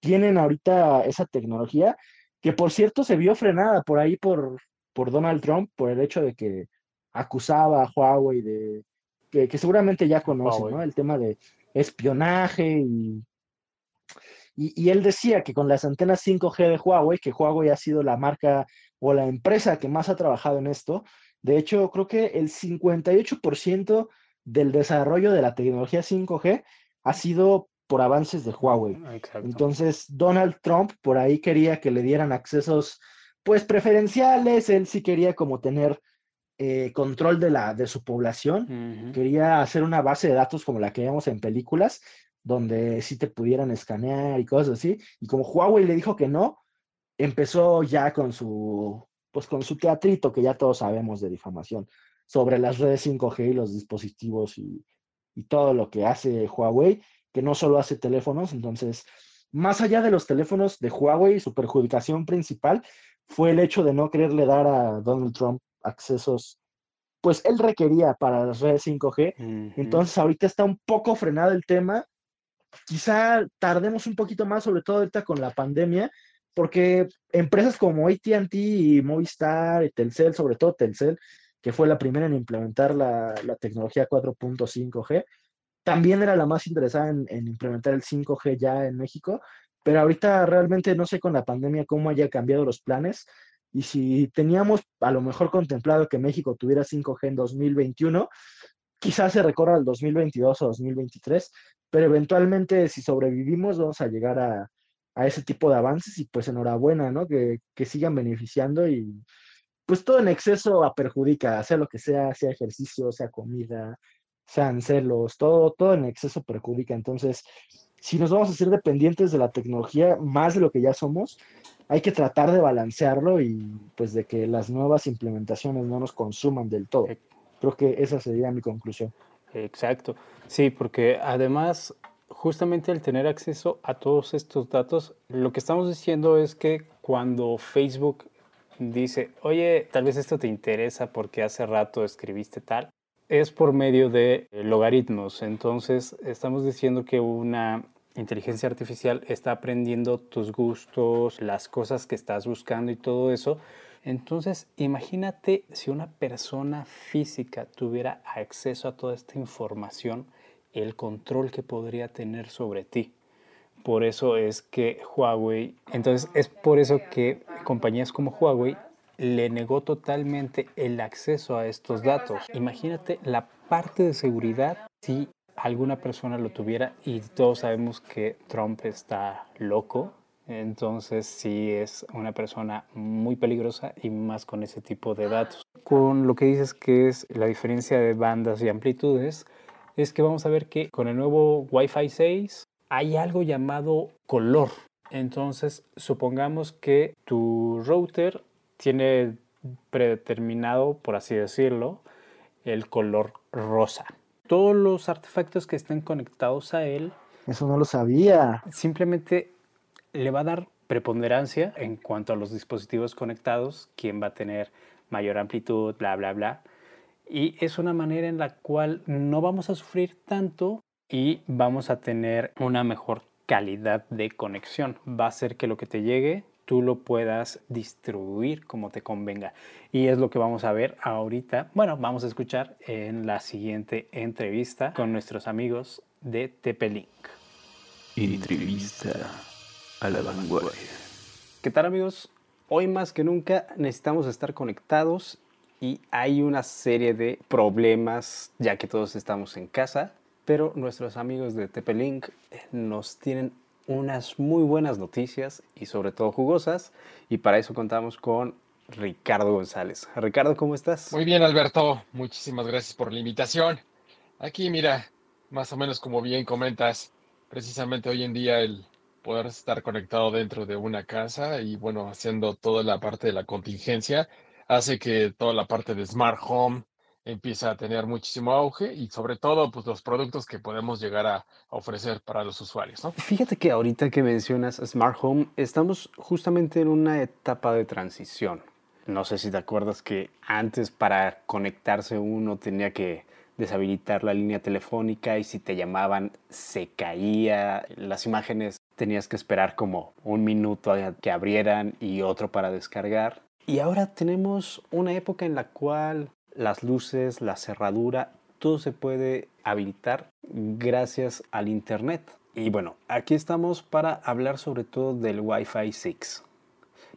tienen ahorita esa tecnología que por cierto se vio frenada por ahí por, por Donald Trump, por el hecho de que acusaba a Huawei de, que, seguramente ya conocen, ¿no? El tema de espionaje y, y, él decía que con las antenas 5G de Huawei, que Huawei ha sido la marca o la empresa que más ha trabajado en esto, de hecho creo que el 58% del desarrollo de la tecnología 5G ha sido por avances de Huawei. Entonces, Donald Trump por ahí quería que le dieran accesos, pues, preferenciales. Él sí quería como tener eh, control de, la, de su población. Quería hacer una base de datos como la que vemos en películas, donde sí te pudieran escanear y cosas así. Y como Huawei le dijo que no, empezó ya con su, pues, con su teatrito que ya todos sabemos de difamación sobre las redes 5G y los dispositivos y, y todo lo que hace Huawei que no solo hace teléfonos. Entonces, más allá de los teléfonos de Huawei, su perjudicación principal fue el hecho de no quererle dar a Donald Trump accesos, pues él requería para las redes 5G. Entonces, ahorita está un poco frenado el tema. Quizá tardemos un poquito más, sobre todo ahorita con la pandemia, porque empresas como ATT y Movistar y Telcel, sobre todo Telcel, que fue la primera en implementar la, la tecnología 4.5G, también era la más interesada en, implementar el 5G ya en México, pero ahorita realmente no sé con la pandemia cómo haya cambiado los planes y si teníamos a lo mejor contemplado que México tuviera 5G en 2021, quizás se recorra al 2022 o 2023, pero eventualmente si sobrevivimos vamos a llegar a, ese tipo de avances y pues enhorabuena, ¿no? Que, sigan beneficiando y pues todo en exceso a perjudica, sea lo que sea, sea ejercicio, sea comida, sean celos, todo, todo en exceso perjudica. Entonces, si nos vamos a ser dependientes de la tecnología más de lo que ya somos, hay que tratar de balancearlo y pues de que las nuevas implementaciones no nos consuman del todo. Creo que esa sería mi conclusión. Exacto. Sí, porque además, justamente al tener acceso a todos estos datos, lo que estamos diciendo es que cuando Facebook dice, oye, tal vez esto te interesa porque hace rato escribiste tal, es por medio de logaritmos. Entonces, estamos diciendo que una inteligencia artificial está aprendiendo tus gustos, las cosas que estás buscando y todo eso. Entonces, imagínate si una persona física tuviera acceso a toda esta información, el control que podría tener sobre ti. Por eso es que Huawei, entonces es por eso que compañías como Huawei le negó totalmente el acceso a estos datos. Imagínate la parte de seguridad si alguna persona lo tuviera y todos sabemos que Trump está loco, entonces sí es una persona muy peligrosa y más con ese tipo de datos. Con lo que dices que es la diferencia de bandas y amplitudes, es que vamos a ver que con el nuevo Wi-Fi 6 hay algo llamado color. Entonces, supongamos que tu router tiene predeterminado, por así decirlo, el color rosa. Todos los artefactos que estén conectados a él. Eso no lo sabía. Simplemente le va a dar preponderancia en cuanto a los dispositivos conectados, quién va a tener mayor amplitud, bla, bla, bla. Y es una manera en la cual no vamos a sufrir tanto y vamos a tener una mejor calidad de conexión. Va a hacer que lo que te llegue tú lo puedas distribuir como te convenga. Y es lo que vamos a ver ahorita. Bueno, vamos a escuchar en la siguiente entrevista con nuestros amigos de TP-Link. Entrevista a la vanguardia. ¿Qué tal amigos? Hoy más que nunca necesitamos estar conectados y hay una serie de problemas ya que todos estamos en casa, pero nuestros amigos de TP-Link nos tienen unas muy buenas noticias y sobre todo jugosas. Y para eso contamos con Ricardo González. Ricardo, ¿cómo estás? Muy bien, Alberto. Muchísimas gracias por la invitación. Aquí, mira, más o menos como bien comentas, precisamente hoy en día el poder estar conectado dentro de una casa y bueno, haciendo toda la parte de la contingencia, hace que toda la parte de smart home, empieza a tener muchísimo auge y sobre todo pues los productos que podemos llegar a ofrecer para los usuarios. ¿no? Fíjate que ahorita que mencionas Smart Home, estamos justamente en una etapa de transición. No sé si te acuerdas que antes para conectarse uno tenía que deshabilitar la línea telefónica y si te llamaban se caía, las imágenes tenías que esperar como un minuto a que abrieran y otro para descargar. Y ahora tenemos una época en la cual las luces, la cerradura, todo se puede habilitar gracias al Internet. Y bueno, aquí estamos para hablar sobre todo del Wi-Fi 6.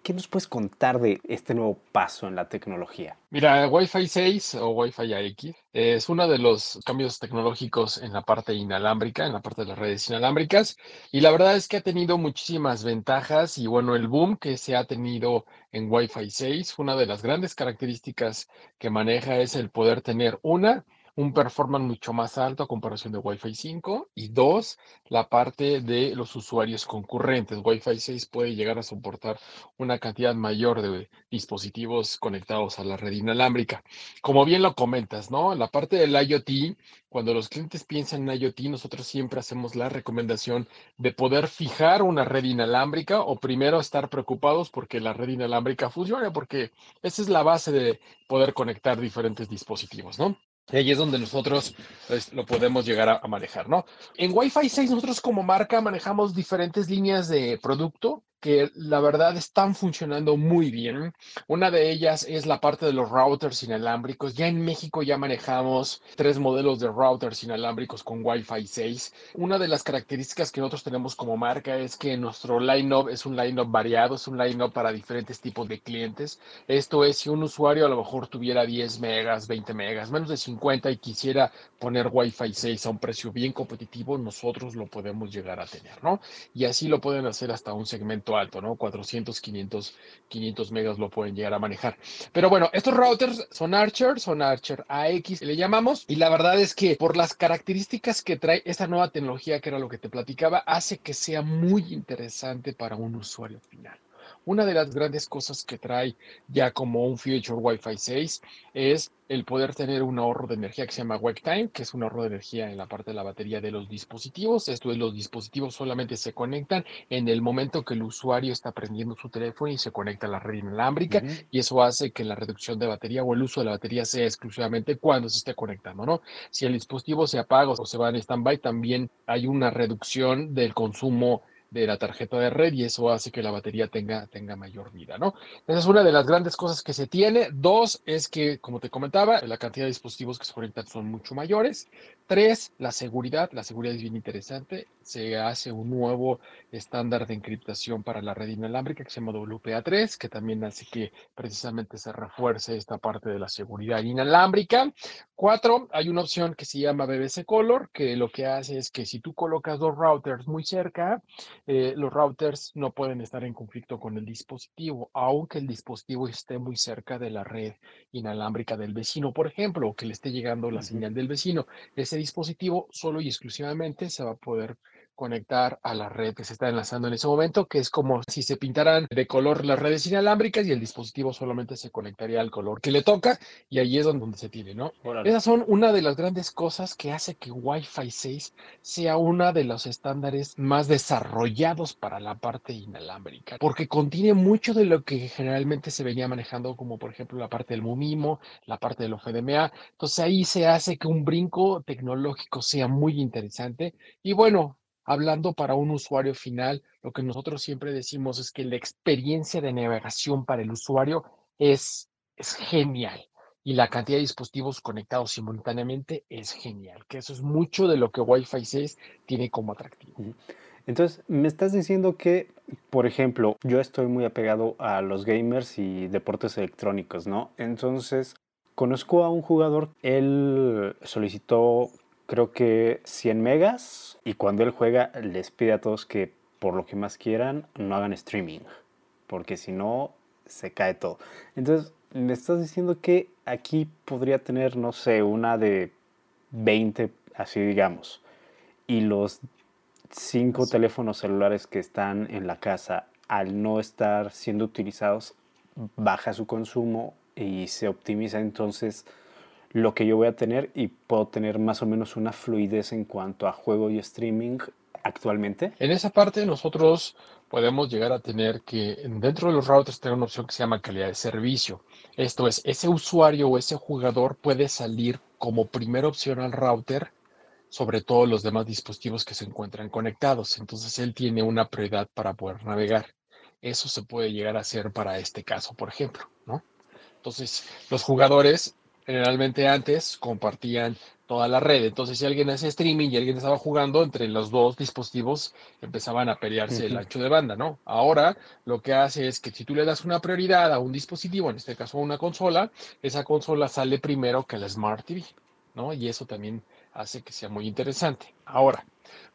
¿Qué nos puedes contar de este nuevo paso en la tecnología? Mira, Wi-Fi 6 o Wi-Fi AX es uno de los cambios tecnológicos en la parte inalámbrica, en la parte de las redes inalámbricas, y la verdad es que ha tenido muchísimas ventajas y bueno, el boom que se ha tenido en Wi-Fi 6, una de las grandes características que maneja es el poder tener una un performance mucho más alto a comparación de Wi-Fi 5 y dos, la parte de los usuarios concurrentes. Wi-Fi 6 puede llegar a soportar una cantidad mayor de dispositivos conectados a la red inalámbrica. Como bien lo comentas, ¿no? La parte del IoT, cuando los clientes piensan en IoT, nosotros siempre hacemos la recomendación de poder fijar una red inalámbrica o primero estar preocupados porque la red inalámbrica funcione, porque esa es la base de poder conectar diferentes dispositivos, ¿no? Y ahí es donde nosotros pues, lo podemos llegar a, a, manejar, ¿no? En Wi-Fi 6 nosotros como marca manejamos diferentes líneas de producto que la verdad están funcionando muy bien. Una de ellas es la parte de los routers inalámbricos. Ya en México ya manejamos tres modelos de routers inalámbricos con Wi-Fi 6. Una de las características que nosotros tenemos como marca es que nuestro line-up es un line-up variado, es un line-up para diferentes tipos de clientes. Esto es, si un usuario a lo mejor tuviera 10 megas, 20 megas, menos de 50 y quisiera poner Wi-Fi 6 a un precio bien competitivo, nosotros lo podemos llegar a tener, ¿no? Y así lo pueden hacer hasta un segmento alto, ¿no? 400, 500, 500 megas lo pueden llegar a manejar. Pero bueno, estos routers son Archer, son Archer AX, le llamamos, y la verdad es que por las características que trae esta nueva tecnología, que era lo que te platicaba, hace que sea muy interesante para un usuario final. Una de las grandes cosas que trae ya como un feature Wi-Fi 6 es el poder tener un ahorro de energía que se llama Wake Time, que es un ahorro de energía en la parte de la batería de los dispositivos. Esto es, los dispositivos solamente se conectan en el momento que el usuario está prendiendo su teléfono y se conecta a la red inalámbrica, uh -huh. y eso hace que la reducción de batería o el uso de la batería sea exclusivamente cuando se esté conectando, ¿no? Si el dispositivo se apaga o se va en stand-by, también hay una reducción del consumo de la tarjeta de red y eso hace que la batería tenga, tenga mayor vida, ¿no? Esa es una de las grandes cosas que se tiene. Dos, es que, como te comentaba, la cantidad de dispositivos que se conectan son mucho mayores. Tres, la seguridad. La seguridad es bien interesante. Se hace un nuevo estándar de encriptación para la red inalámbrica que se llama WPA3, que también hace que precisamente se refuerce esta parte de la seguridad inalámbrica. Cuatro, hay una opción que se llama BBC Color, que lo que hace es que si tú colocas dos routers muy cerca, eh, los routers no pueden estar en conflicto con el dispositivo, aunque el dispositivo esté muy cerca de la red inalámbrica del vecino, por ejemplo, o que le esté llegando la uh -huh. señal del vecino. Ese dispositivo solo y exclusivamente se va a poder conectar a la red que se está enlazando en ese momento, que es como si se pintaran de color las redes inalámbricas y el dispositivo solamente se conectaría al color que le toca y ahí es donde se tiene, ¿no? Órale. Esas son una de las grandes cosas que hace que Wi-Fi 6 sea uno de los estándares más desarrollados para la parte inalámbrica, porque contiene mucho de lo que generalmente se venía manejando, como por ejemplo la parte del MUMIMO, la parte del OFDMA. Entonces ahí se hace que un brinco tecnológico sea muy interesante y bueno, hablando para un usuario final, lo que nosotros siempre decimos es que la experiencia de navegación para el usuario es, genial y la cantidad de dispositivos conectados simultáneamente es genial, que eso es mucho de lo que Wi-Fi 6 tiene como atractivo. Entonces, me estás diciendo que, por ejemplo, yo estoy muy apegado a los gamers y deportes electrónicos, ¿no? Entonces, conozco a un jugador, él solicitó creo que 100 megas y cuando él juega les pide a todos que por lo que más quieran no hagan streaming, porque si no se cae todo. Entonces, me estás diciendo que aquí podría tener, no sé, una de 20, así digamos, y los cinco teléfonos celulares que están en la casa, al no estar siendo utilizados, baja su consumo y se optimiza entonces lo que yo voy a tener y puedo tener más o menos una fluidez en cuanto a juego y streaming actualmente. En esa parte nosotros podemos llegar a tener que dentro de los routers tener una opción que se llama calidad de servicio. Esto es, ese usuario o ese jugador puede salir como primera opción al router sobre todos los demás dispositivos que se encuentran conectados. Entonces él tiene una prioridad para poder navegar. Eso se puede llegar a hacer para este caso, por ejemplo, ¿no? Entonces, los jugadores generalmente antes compartían toda la red. Entonces, si alguien hacía streaming y alguien estaba jugando, entre los dos dispositivos empezaban a pelearse el ancho de banda, ¿no? Ahora lo que hace es que si tú le das una prioridad a un dispositivo, en este caso a una consola, esa consola sale primero que la Smart TV, ¿no? Y eso también hace que sea muy interesante. Ahora,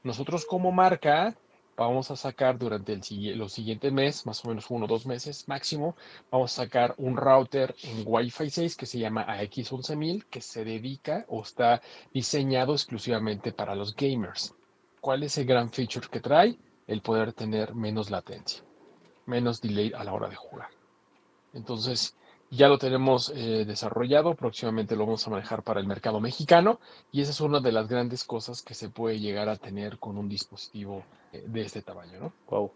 nosotros como marca vamos a sacar durante el, los siguientes meses, más o menos uno o dos meses máximo, vamos a sacar un router en Wi-Fi 6 que se llama AX11000, que se dedica o está diseñado exclusivamente para los gamers. ¿Cuál es el gran feature que trae? El poder tener menos latencia, menos delay a la hora de jugar. Entonces, ya lo tenemos eh, desarrollado, próximamente lo vamos a manejar para el mercado mexicano y esa es una de las grandes cosas que se puede llegar a tener con un dispositivo de este tamaño, ¿no? Wow.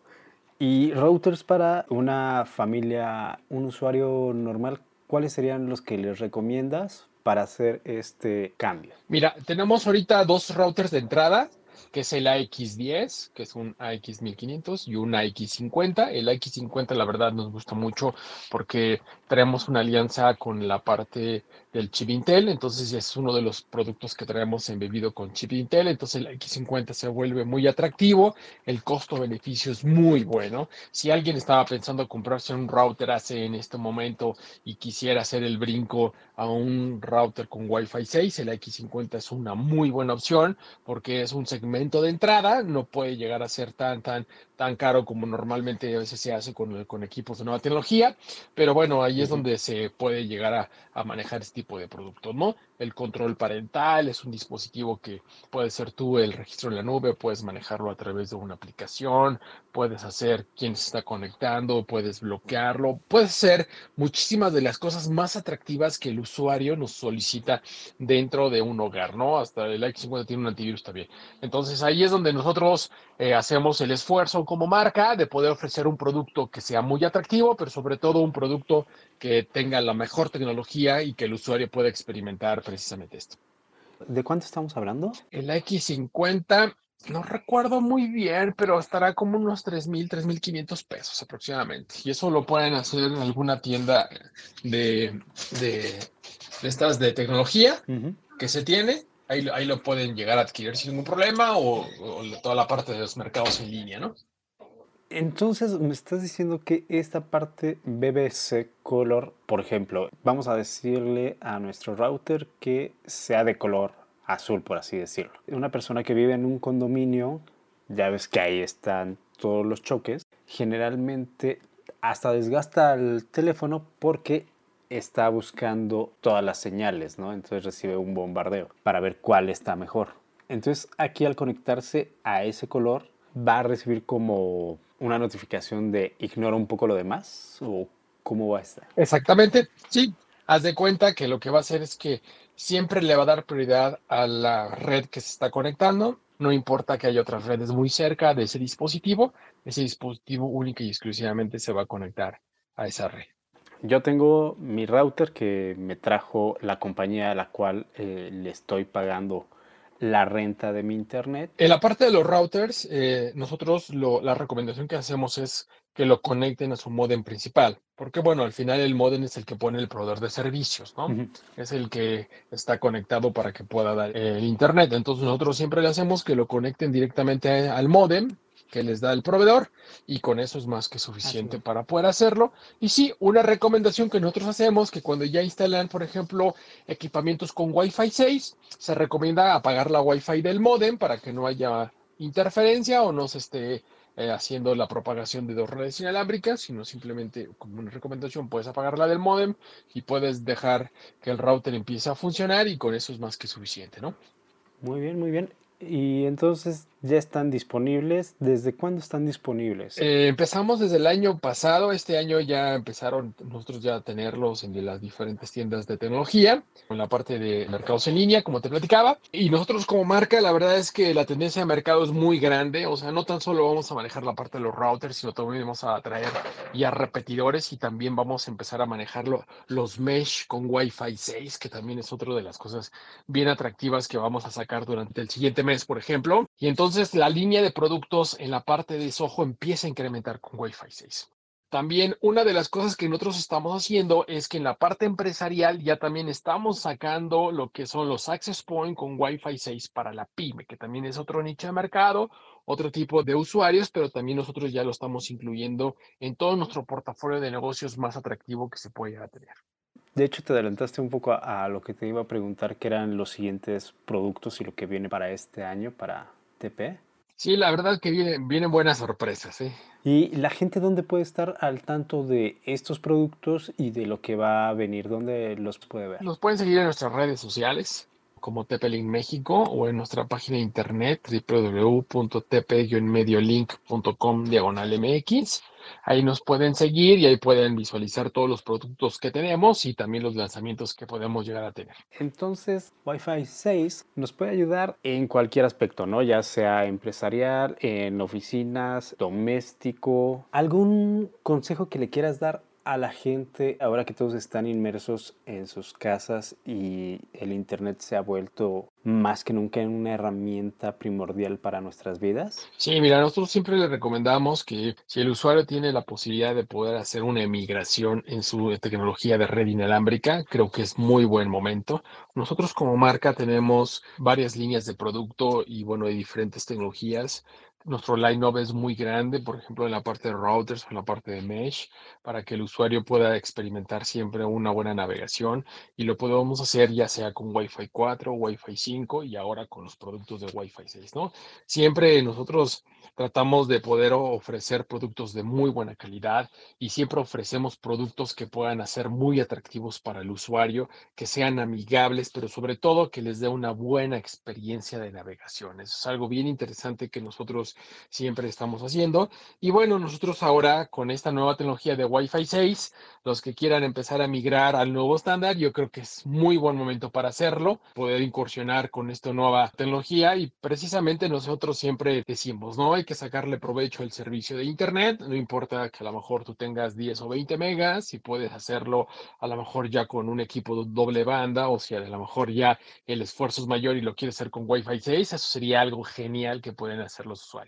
Y routers para una familia, un usuario normal, ¿cuáles serían los que les recomiendas para hacer este cambio? Mira, tenemos ahorita dos routers de entrada, que es el AX10, que es un AX1500 y un AX50. El AX50 la verdad nos gusta mucho porque traemos una alianza con la parte del chip Intel, entonces es uno de los productos que traemos embebido con chip Intel, entonces el X50 se vuelve muy atractivo, el costo-beneficio es muy bueno. Si alguien estaba pensando comprarse un router hace en este momento y quisiera hacer el brinco a un router con Wi-Fi 6, el X50 es una muy buena opción porque es un segmento de entrada, no puede llegar a ser tan, tan, tan caro como normalmente a veces se hace con, con equipos de nueva tecnología, pero bueno, ahí es donde se puede llegar a, a manejar este tipo de productos, ¿no? El control parental es un dispositivo que puede ser tú el registro en la nube, puedes manejarlo a través de una aplicación, puedes hacer quién se está conectando, puedes bloquearlo, puedes hacer muchísimas de las cosas más atractivas que el usuario nos solicita dentro de un hogar, ¿no? Hasta el X50 tiene un antivirus también. Entonces ahí es donde nosotros eh, hacemos el esfuerzo como marca de poder ofrecer un producto que sea muy atractivo, pero sobre todo un producto que tenga la mejor tecnología y que el usuario pueda experimentar precisamente esto. ¿De cuánto estamos hablando? El X50, no recuerdo muy bien, pero estará como unos 3.000, 3.500 pesos aproximadamente. Y eso lo pueden hacer en alguna tienda de, de, de estas de tecnología que se tiene. Ahí, ahí lo pueden llegar a adquirir sin ningún problema o, o toda la parte de los mercados en línea, ¿no? Entonces me estás diciendo que esta parte BBC Color, por ejemplo, vamos a decirle a nuestro router que sea de color azul, por así decirlo. Una persona que vive en un condominio, ya ves que ahí están todos los choques, generalmente hasta desgasta el teléfono porque está buscando todas las señales, ¿no? Entonces recibe un bombardeo para ver cuál está mejor. Entonces aquí al conectarse a ese color va a recibir como una notificación de ignora un poco lo demás o cómo va a estar. Exactamente, sí. Haz de cuenta que lo que va a hacer es que siempre le va a dar prioridad a la red que se está conectando. No importa que haya otras redes muy cerca de ese dispositivo, ese dispositivo única y exclusivamente se va a conectar a esa red. Yo tengo mi router que me trajo la compañía a la cual eh, le estoy pagando la renta de mi internet. En la parte de los routers, eh, nosotros lo, la recomendación que hacemos es que lo conecten a su modem principal, porque bueno, al final el modem es el que pone el proveedor de servicios, ¿no? Es el que está conectado para que pueda dar eh, el internet. Entonces nosotros siempre le hacemos que lo conecten directamente al modem que les da el proveedor y con eso es más que suficiente para poder hacerlo. Y sí, una recomendación que nosotros hacemos, que cuando ya instalan, por ejemplo, equipamientos con Wi-Fi 6, se recomienda apagar la Wi-Fi del modem para que no haya interferencia o no se esté eh, haciendo la propagación de dos redes inalámbricas, sino simplemente como una recomendación puedes apagar la del modem y puedes dejar que el router empiece a funcionar y con eso es más que suficiente, ¿no? Muy bien, muy bien. Y entonces ya están disponibles. ¿Desde cuándo están disponibles? Eh, empezamos desde el año pasado, este año ya empezaron nosotros ya a tenerlos en las diferentes tiendas de tecnología, en la parte de mercados en línea, como te platicaba. Y nosotros como marca, la verdad es que la tendencia de mercado es muy grande, o sea, no tan solo vamos a manejar la parte de los routers, sino también vamos a traer ya repetidores y también vamos a empezar a manejarlo los mesh con Wi-Fi 6, que también es otra de las cosas bien atractivas que vamos a sacar durante el siguiente mes, por ejemplo. Y entonces la línea de productos en la parte de Soho empieza a incrementar con Wi-Fi 6. También una de las cosas que nosotros estamos haciendo es que en la parte empresarial ya también estamos sacando lo que son los Access Point con Wi-Fi 6 para la pyme, que también es otro nicho de mercado, otro tipo de usuarios, pero también nosotros ya lo estamos incluyendo en todo nuestro portafolio de negocios más atractivo que se puede llegar a tener. De hecho, te adelantaste un poco a, a lo que te iba a preguntar, que eran los siguientes productos y lo que viene para este año, para TP. Sí, la verdad que vienen, vienen buenas sorpresas. ¿eh? ¿Y la gente dónde puede estar al tanto de estos productos y de lo que va a venir? ¿Dónde los puede ver? Nos pueden seguir en nuestras redes sociales como TP-Link México o en nuestra página de internet www.tp-mediolink.com diagonal MX. Ahí nos pueden seguir y ahí pueden visualizar todos los productos que tenemos y también los lanzamientos que podemos llegar a tener. Entonces, Wi-Fi 6 nos puede ayudar en cualquier aspecto, ¿no? Ya sea empresarial, en oficinas, doméstico. ¿Algún consejo que le quieras dar a la gente ahora que todos están inmersos en sus casas y el Internet se ha vuelto más que nunca una herramienta primordial para nuestras vidas? Sí, mira, nosotros siempre le recomendamos que si el usuario tiene la posibilidad de poder hacer una emigración en su tecnología de red inalámbrica, creo que es muy buen momento. Nosotros como marca tenemos varias líneas de producto y bueno, de diferentes tecnologías. Nuestro line-up es muy grande, por ejemplo, en la parte de routers o en la parte de mesh, para que el usuario pueda experimentar siempre una buena navegación y lo podemos hacer ya sea con Wi-Fi 4, Wi-Fi 5 y ahora con los productos de Wi-Fi 6, ¿no? Siempre nosotros tratamos de poder ofrecer productos de muy buena calidad y siempre ofrecemos productos que puedan hacer muy atractivos para el usuario, que sean amigables, pero sobre todo que les dé una buena experiencia de navegación. Eso es algo bien interesante que nosotros siempre estamos haciendo. Y bueno, nosotros ahora con esta nueva tecnología de Wi-Fi 6, los que quieran empezar a migrar al nuevo estándar, yo creo que es muy buen momento para hacerlo, poder incursionar con esta nueva tecnología y precisamente nosotros siempre decimos, ¿no? Hay que sacarle provecho al servicio de Internet, no importa que a lo mejor tú tengas 10 o 20 megas, si puedes hacerlo a lo mejor ya con un equipo doble banda o si a lo mejor ya el esfuerzo es mayor y lo quieres hacer con Wi-Fi 6, eso sería algo genial que pueden hacer los usuarios.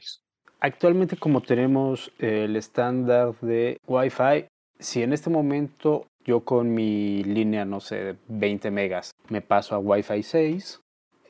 Actualmente como tenemos el estándar de Wi-Fi, si en este momento yo con mi línea, no sé, de 20 megas, me paso a Wi-Fi 6,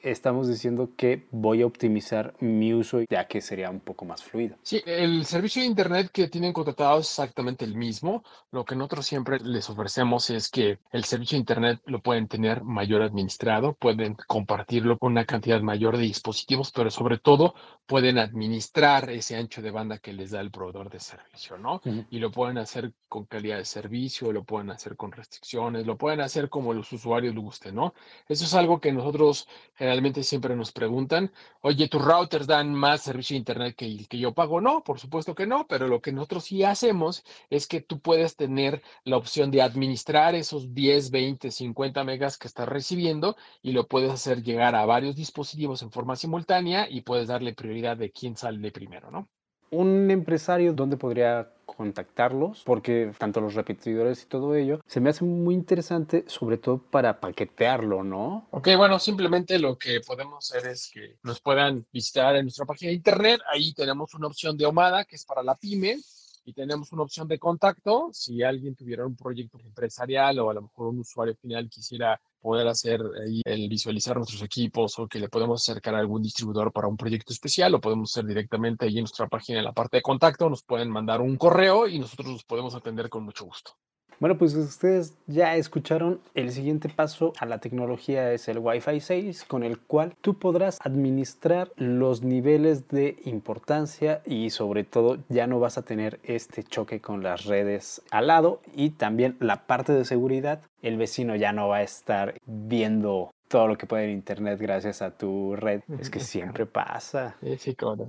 estamos diciendo que voy a optimizar mi uso ya que sería un poco más fluido. Sí, el servicio de Internet que tienen contratado es exactamente el mismo. Lo que nosotros siempre les ofrecemos es que el servicio de Internet lo pueden tener mayor administrado, pueden compartirlo con una cantidad mayor de dispositivos, pero sobre todo pueden administrar ese ancho de banda que les da el proveedor de servicio, ¿no? Uh -huh. Y lo pueden hacer con calidad de servicio, lo pueden hacer con restricciones, lo pueden hacer como los usuarios les guste, ¿no? Eso es algo que nosotros generalmente generalmente siempre nos preguntan, oye, ¿tus routers dan más servicio de Internet que el que yo pago? No, por supuesto que no, pero lo que nosotros sí hacemos es que tú puedes tener la opción de administrar esos 10, 20, 50 megas que estás recibiendo y lo puedes hacer llegar a varios dispositivos en forma simultánea y puedes darle prioridad de quién sale primero, ¿no? Un empresario, ¿dónde podría contactarlos? Porque tanto los repetidores y todo ello se me hace muy interesante, sobre todo para paquetearlo, ¿no? Ok, bueno, simplemente lo que podemos hacer es que nos puedan visitar en nuestra página de internet. Ahí tenemos una opción de Omada que es para la pyme y tenemos una opción de contacto. Si alguien tuviera un proyecto empresarial o a lo mejor un usuario final quisiera poder hacer ahí el visualizar nuestros equipos o que le podemos acercar a algún distribuidor para un proyecto especial, lo podemos hacer directamente ahí en nuestra página en la parte de contacto, nos pueden mandar un correo y nosotros los podemos atender con mucho gusto. Bueno, pues ustedes ya escucharon, el siguiente paso a la tecnología es el Wi-Fi 6, con el cual tú podrás administrar los niveles de importancia y sobre todo ya no vas a tener este choque con las redes al lado y también la parte de seguridad, el vecino ya no va a estar viendo todo lo que puede en internet gracias a tu red. Es que siempre pasa. Sí, claro.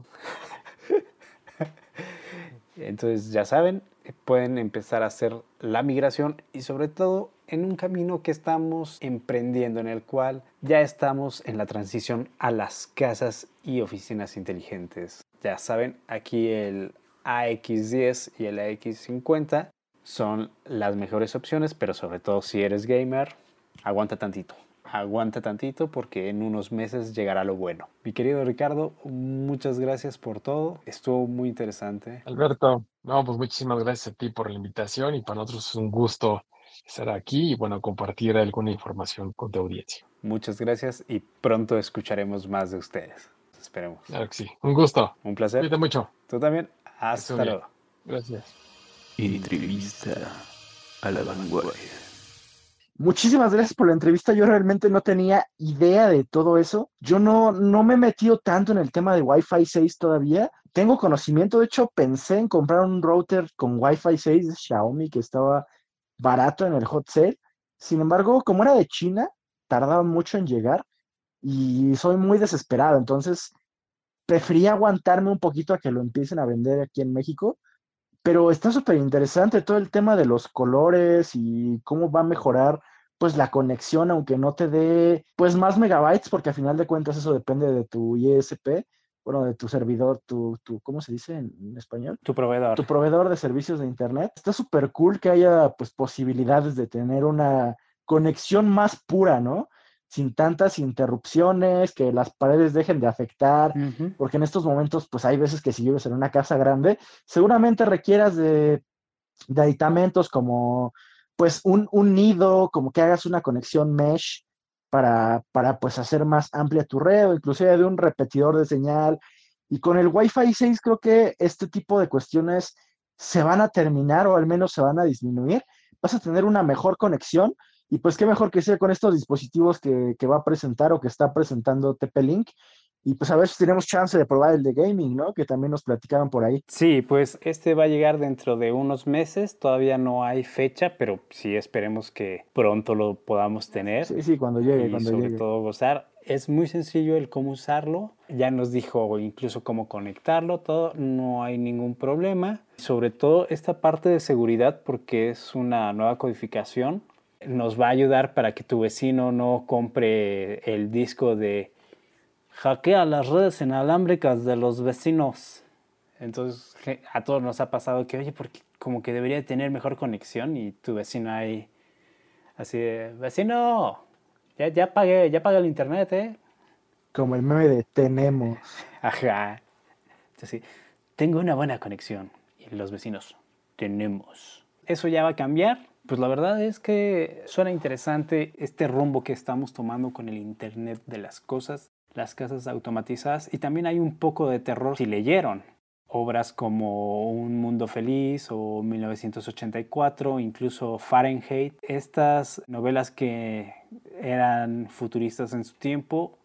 Entonces ya saben, pueden empezar a hacer la migración y sobre todo en un camino que estamos emprendiendo en el cual ya estamos en la transición a las casas y oficinas inteligentes. Ya saben, aquí el AX10 y el AX50 son las mejores opciones, pero sobre todo si eres gamer, aguanta tantito aguanta tantito porque en unos meses llegará lo bueno. Mi querido Ricardo, muchas gracias por todo. Estuvo muy interesante. Alberto, no, pues muchísimas gracias a ti por la invitación y para nosotros es un gusto estar aquí y bueno, compartir alguna información con tu audiencia. Muchas gracias y pronto escucharemos más de ustedes. Esperemos. Claro que sí. Un gusto. Un placer. Cuídate mucho. Tú también. Hasta luego. Gracias. Entrevista a la vanguardia. Muchísimas gracias por la entrevista. Yo realmente no tenía idea de todo eso. Yo no, no me he metido tanto en el tema de Wi-Fi 6 todavía. Tengo conocimiento, de hecho, pensé en comprar un router con Wi-Fi 6 de Xiaomi que estaba barato en el hot sale. Sin embargo, como era de China, tardaba mucho en llegar y soy muy desesperado. Entonces, prefería aguantarme un poquito a que lo empiecen a vender aquí en México pero está súper interesante todo el tema de los colores y cómo va a mejorar pues la conexión, aunque no te dé pues más megabytes, porque a final de cuentas eso depende de tu ISP, bueno, de tu servidor, tu, tu ¿cómo se dice en, español? Tu proveedor. Tu proveedor de servicios de Internet. Está súper cool que haya pues posibilidades de tener una conexión más pura, ¿no? Sin tantas interrupciones, que las paredes dejen de afectar, porque en estos momentos, pues hay veces que si vives en una casa grande, seguramente requieras de, aditamentos como, pues, un, nido, como que hagas una conexión mesh para, para, pues, hacer más amplia tu red, o inclusive de un repetidor de señal. Y con el Wi-Fi 6 creo que este tipo de cuestiones se van a terminar o al menos se van a disminuir. Vas a tener una mejor conexión y pues qué mejor que sea con estos dispositivos que, va a presentar o que está presentando TP-Link. Y pues a ver si tenemos chance de probar el de gaming, ¿no? Que también nos platicaban por ahí. Sí, pues este va a llegar dentro de unos meses. Todavía no hay fecha, pero sí esperemos que pronto lo podamos tener. Sí, sí, cuando llegue. Y sobre todo gozar. Es muy sencillo el cómo usarlo. Ya nos dijo incluso cómo conectarlo, todo. No hay ningún problema. Sobre todo esta parte de seguridad porque es una nueva codificación nos va a ayudar para que tu vecino no compre el disco de hackea las redes inalámbricas de los vecinos. Entonces a todos nos ha pasado que, oye, porque como que debería tener mejor conexión y tu vecino ahí así de, vecino, ya, ya pagué, ya pagué el internet, ¿eh? Como el meme de tenemos. Ajá. Entonces, tengo una buena conexión. Y los vecinos, tenemos. Eso ya va a cambiar pues la verdad es que suena interesante este rumbo que estamos tomando con el Internet de las cosas, las casas automatizadas y también hay un poco de terror si leyeron obras como Un Mundo Feliz o 1984, incluso Fahrenheit. Estas novelas que eran futuristas en su tiempo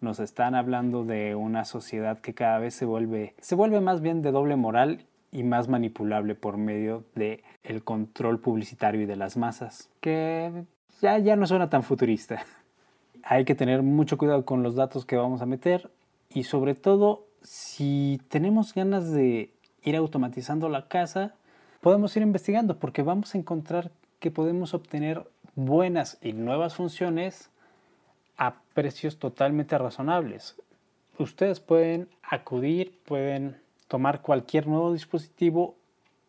nos están hablando de una sociedad que cada vez se vuelve, se vuelve más bien de doble moral y más manipulable por medio de el control publicitario y de las masas, que ya, ya no suena tan futurista. hay que tener mucho cuidado con los datos que vamos a meter y sobre todo si tenemos ganas de ir automatizando la casa, podemos ir investigando porque vamos a encontrar que podemos obtener buenas y nuevas funciones a precios totalmente razonables. Ustedes pueden acudir, pueden tomar cualquier nuevo dispositivo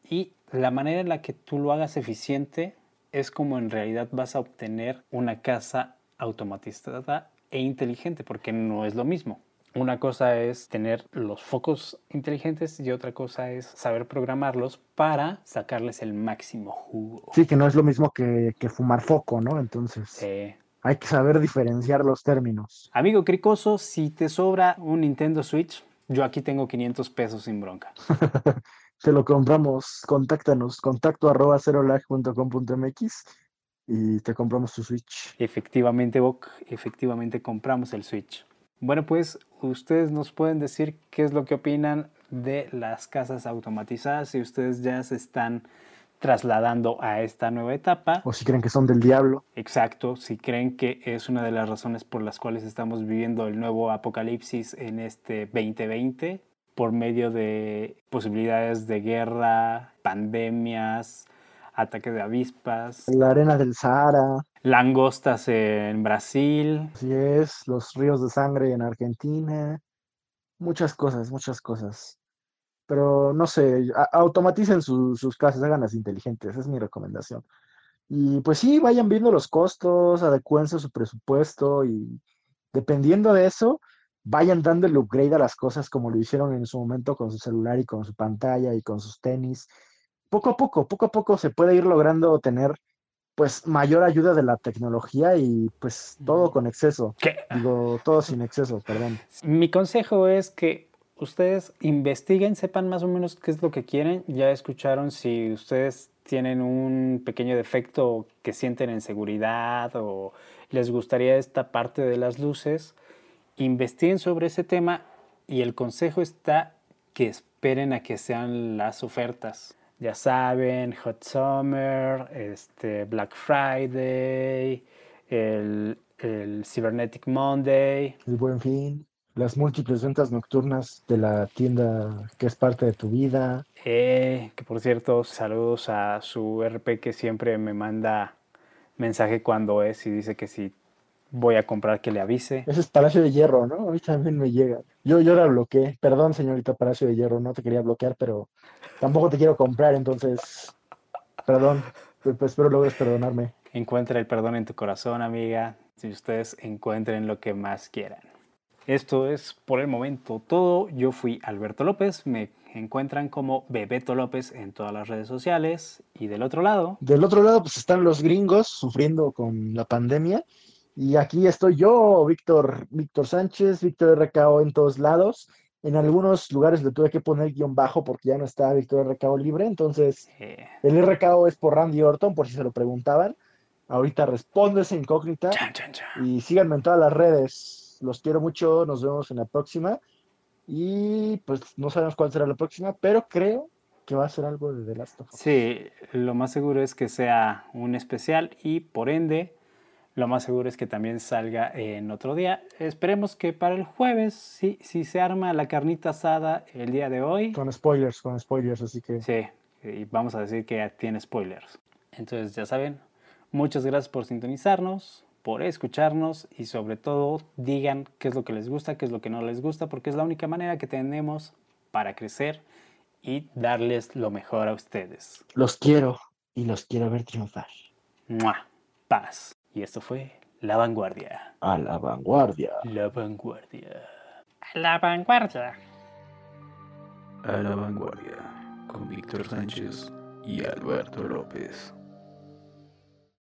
y la manera en la que tú lo hagas eficiente es como en realidad vas a obtener una casa automatizada e inteligente, porque no es lo mismo. Una cosa es tener los focos inteligentes y otra cosa es saber programarlos para sacarles el máximo jugo. Sí, que no es lo mismo que, que fumar foco, ¿no? Entonces Sí. hay que saber diferenciar los términos. Amigo Cricoso, si te sobra un Nintendo Switch, yo aquí tengo 500 pesos sin bronca. Te lo compramos, contáctanos, contacto arroba cerolag.com.mx y te compramos tu Switch. Efectivamente, Bok, efectivamente compramos el Switch. Bueno, pues ustedes nos pueden decir qué es lo que opinan de las casas automatizadas, si ustedes ya se están trasladando a esta nueva etapa. O si creen que son del diablo. Exacto, si creen que es una de las razones por las cuales estamos viviendo el nuevo apocalipsis en este 2020, por medio de posibilidades de guerra, pandemias, ataques de avispas, La arena del Sahara, langostas en Brasil. así es, los ríos de sangre en Argentina, muchas cosas, muchas cosas. Pero no sé, automaticen su- sus casas, háganlas inteligentes, esa es mi recomendación. Y pues sí, vayan viendo los costos, adecúense a su presupuesto y dependiendo de eso, vayan dando el upgrade a las cosas como lo hicieron en su momento con su celular y con su pantalla y con sus tenis. Poco a poco, poco a poco se puede ir logrando tener pues mayor ayuda de la tecnología y pues todo con exceso. ¿Qué? Digo, todo sin exceso, perdón. Mi consejo es que ustedes investiguen, sepan más o menos qué es lo que quieren. Ya escucharon si ustedes tienen un pequeño defecto que sienten en seguridad o les gustaría esta parte de las luces. Investiguen sobre ese tema y el consejo está que esperen a que sean las ofertas. Ya saben, Hot Summer, este, Black Friday, el, el Cybernetic Monday, El buen fin, las múltiples ventas nocturnas de la tienda que es parte de tu vida. Eh, que por cierto, saludos a su RP que siempre me manda mensaje cuando es y dice que si voy a comprar que le avise. Ese es Palacio de Hierro, ¿no? A mí también me llega. Yo, yo la bloqueé. Perdón, señorita Palacio de Hierro, no te quería bloquear, pero tampoco te quiero comprar, entonces, perdón. Pues, pues espero logres perdonarme. Encuentra el perdón en tu corazón, amiga, si ustedes encuentren lo que más quieran. Esto es por el momento todo. Yo fui Alberto López. Me encuentran como Bebeto López en todas las redes sociales. Y del otro lado, Del otro lado, pues están los gringos sufriendo con la pandemia. Y aquí estoy yo, Víctor, Víctor Sánchez, Víctor RKO en todos lados. En algunos lugares le tuve que poner guion bajo porque ya no está Víctor RKO libre. Entonces, eh, el RKO es por Randy Orton, por si se lo preguntaban. Ahorita responde esa incógnita. chan, chan, chan. Y síganme en todas las redes. Los quiero mucho. Nos vemos en la próxima. Y pues no sabemos cuál será la próxima, pero creo que va a ser algo de The Last of Us. Sí, lo más seguro es que sea un especial y por ende lo más seguro es que también salga en otro día. Esperemos que para el jueves, si, si se arma la carnita asada el día de hoy, Con spoilers, con spoilers, así que sí, y vamos a decir que tiene spoilers. Entonces ya saben, muchas gracias por sintonizarnos, por escucharnos y sobre todo digan qué es lo que les gusta, qué es lo que no les gusta, porque es la única manera que tenemos para crecer y darles lo mejor a ustedes. los quiero y los quiero ver triunfar. ¡Mua! Paz. Y esto fue La Vanguardia. A la vanguardia. La Vanguardia. La Vanguardia. A la vanguardia con Víctor Sánchez y Alberto López.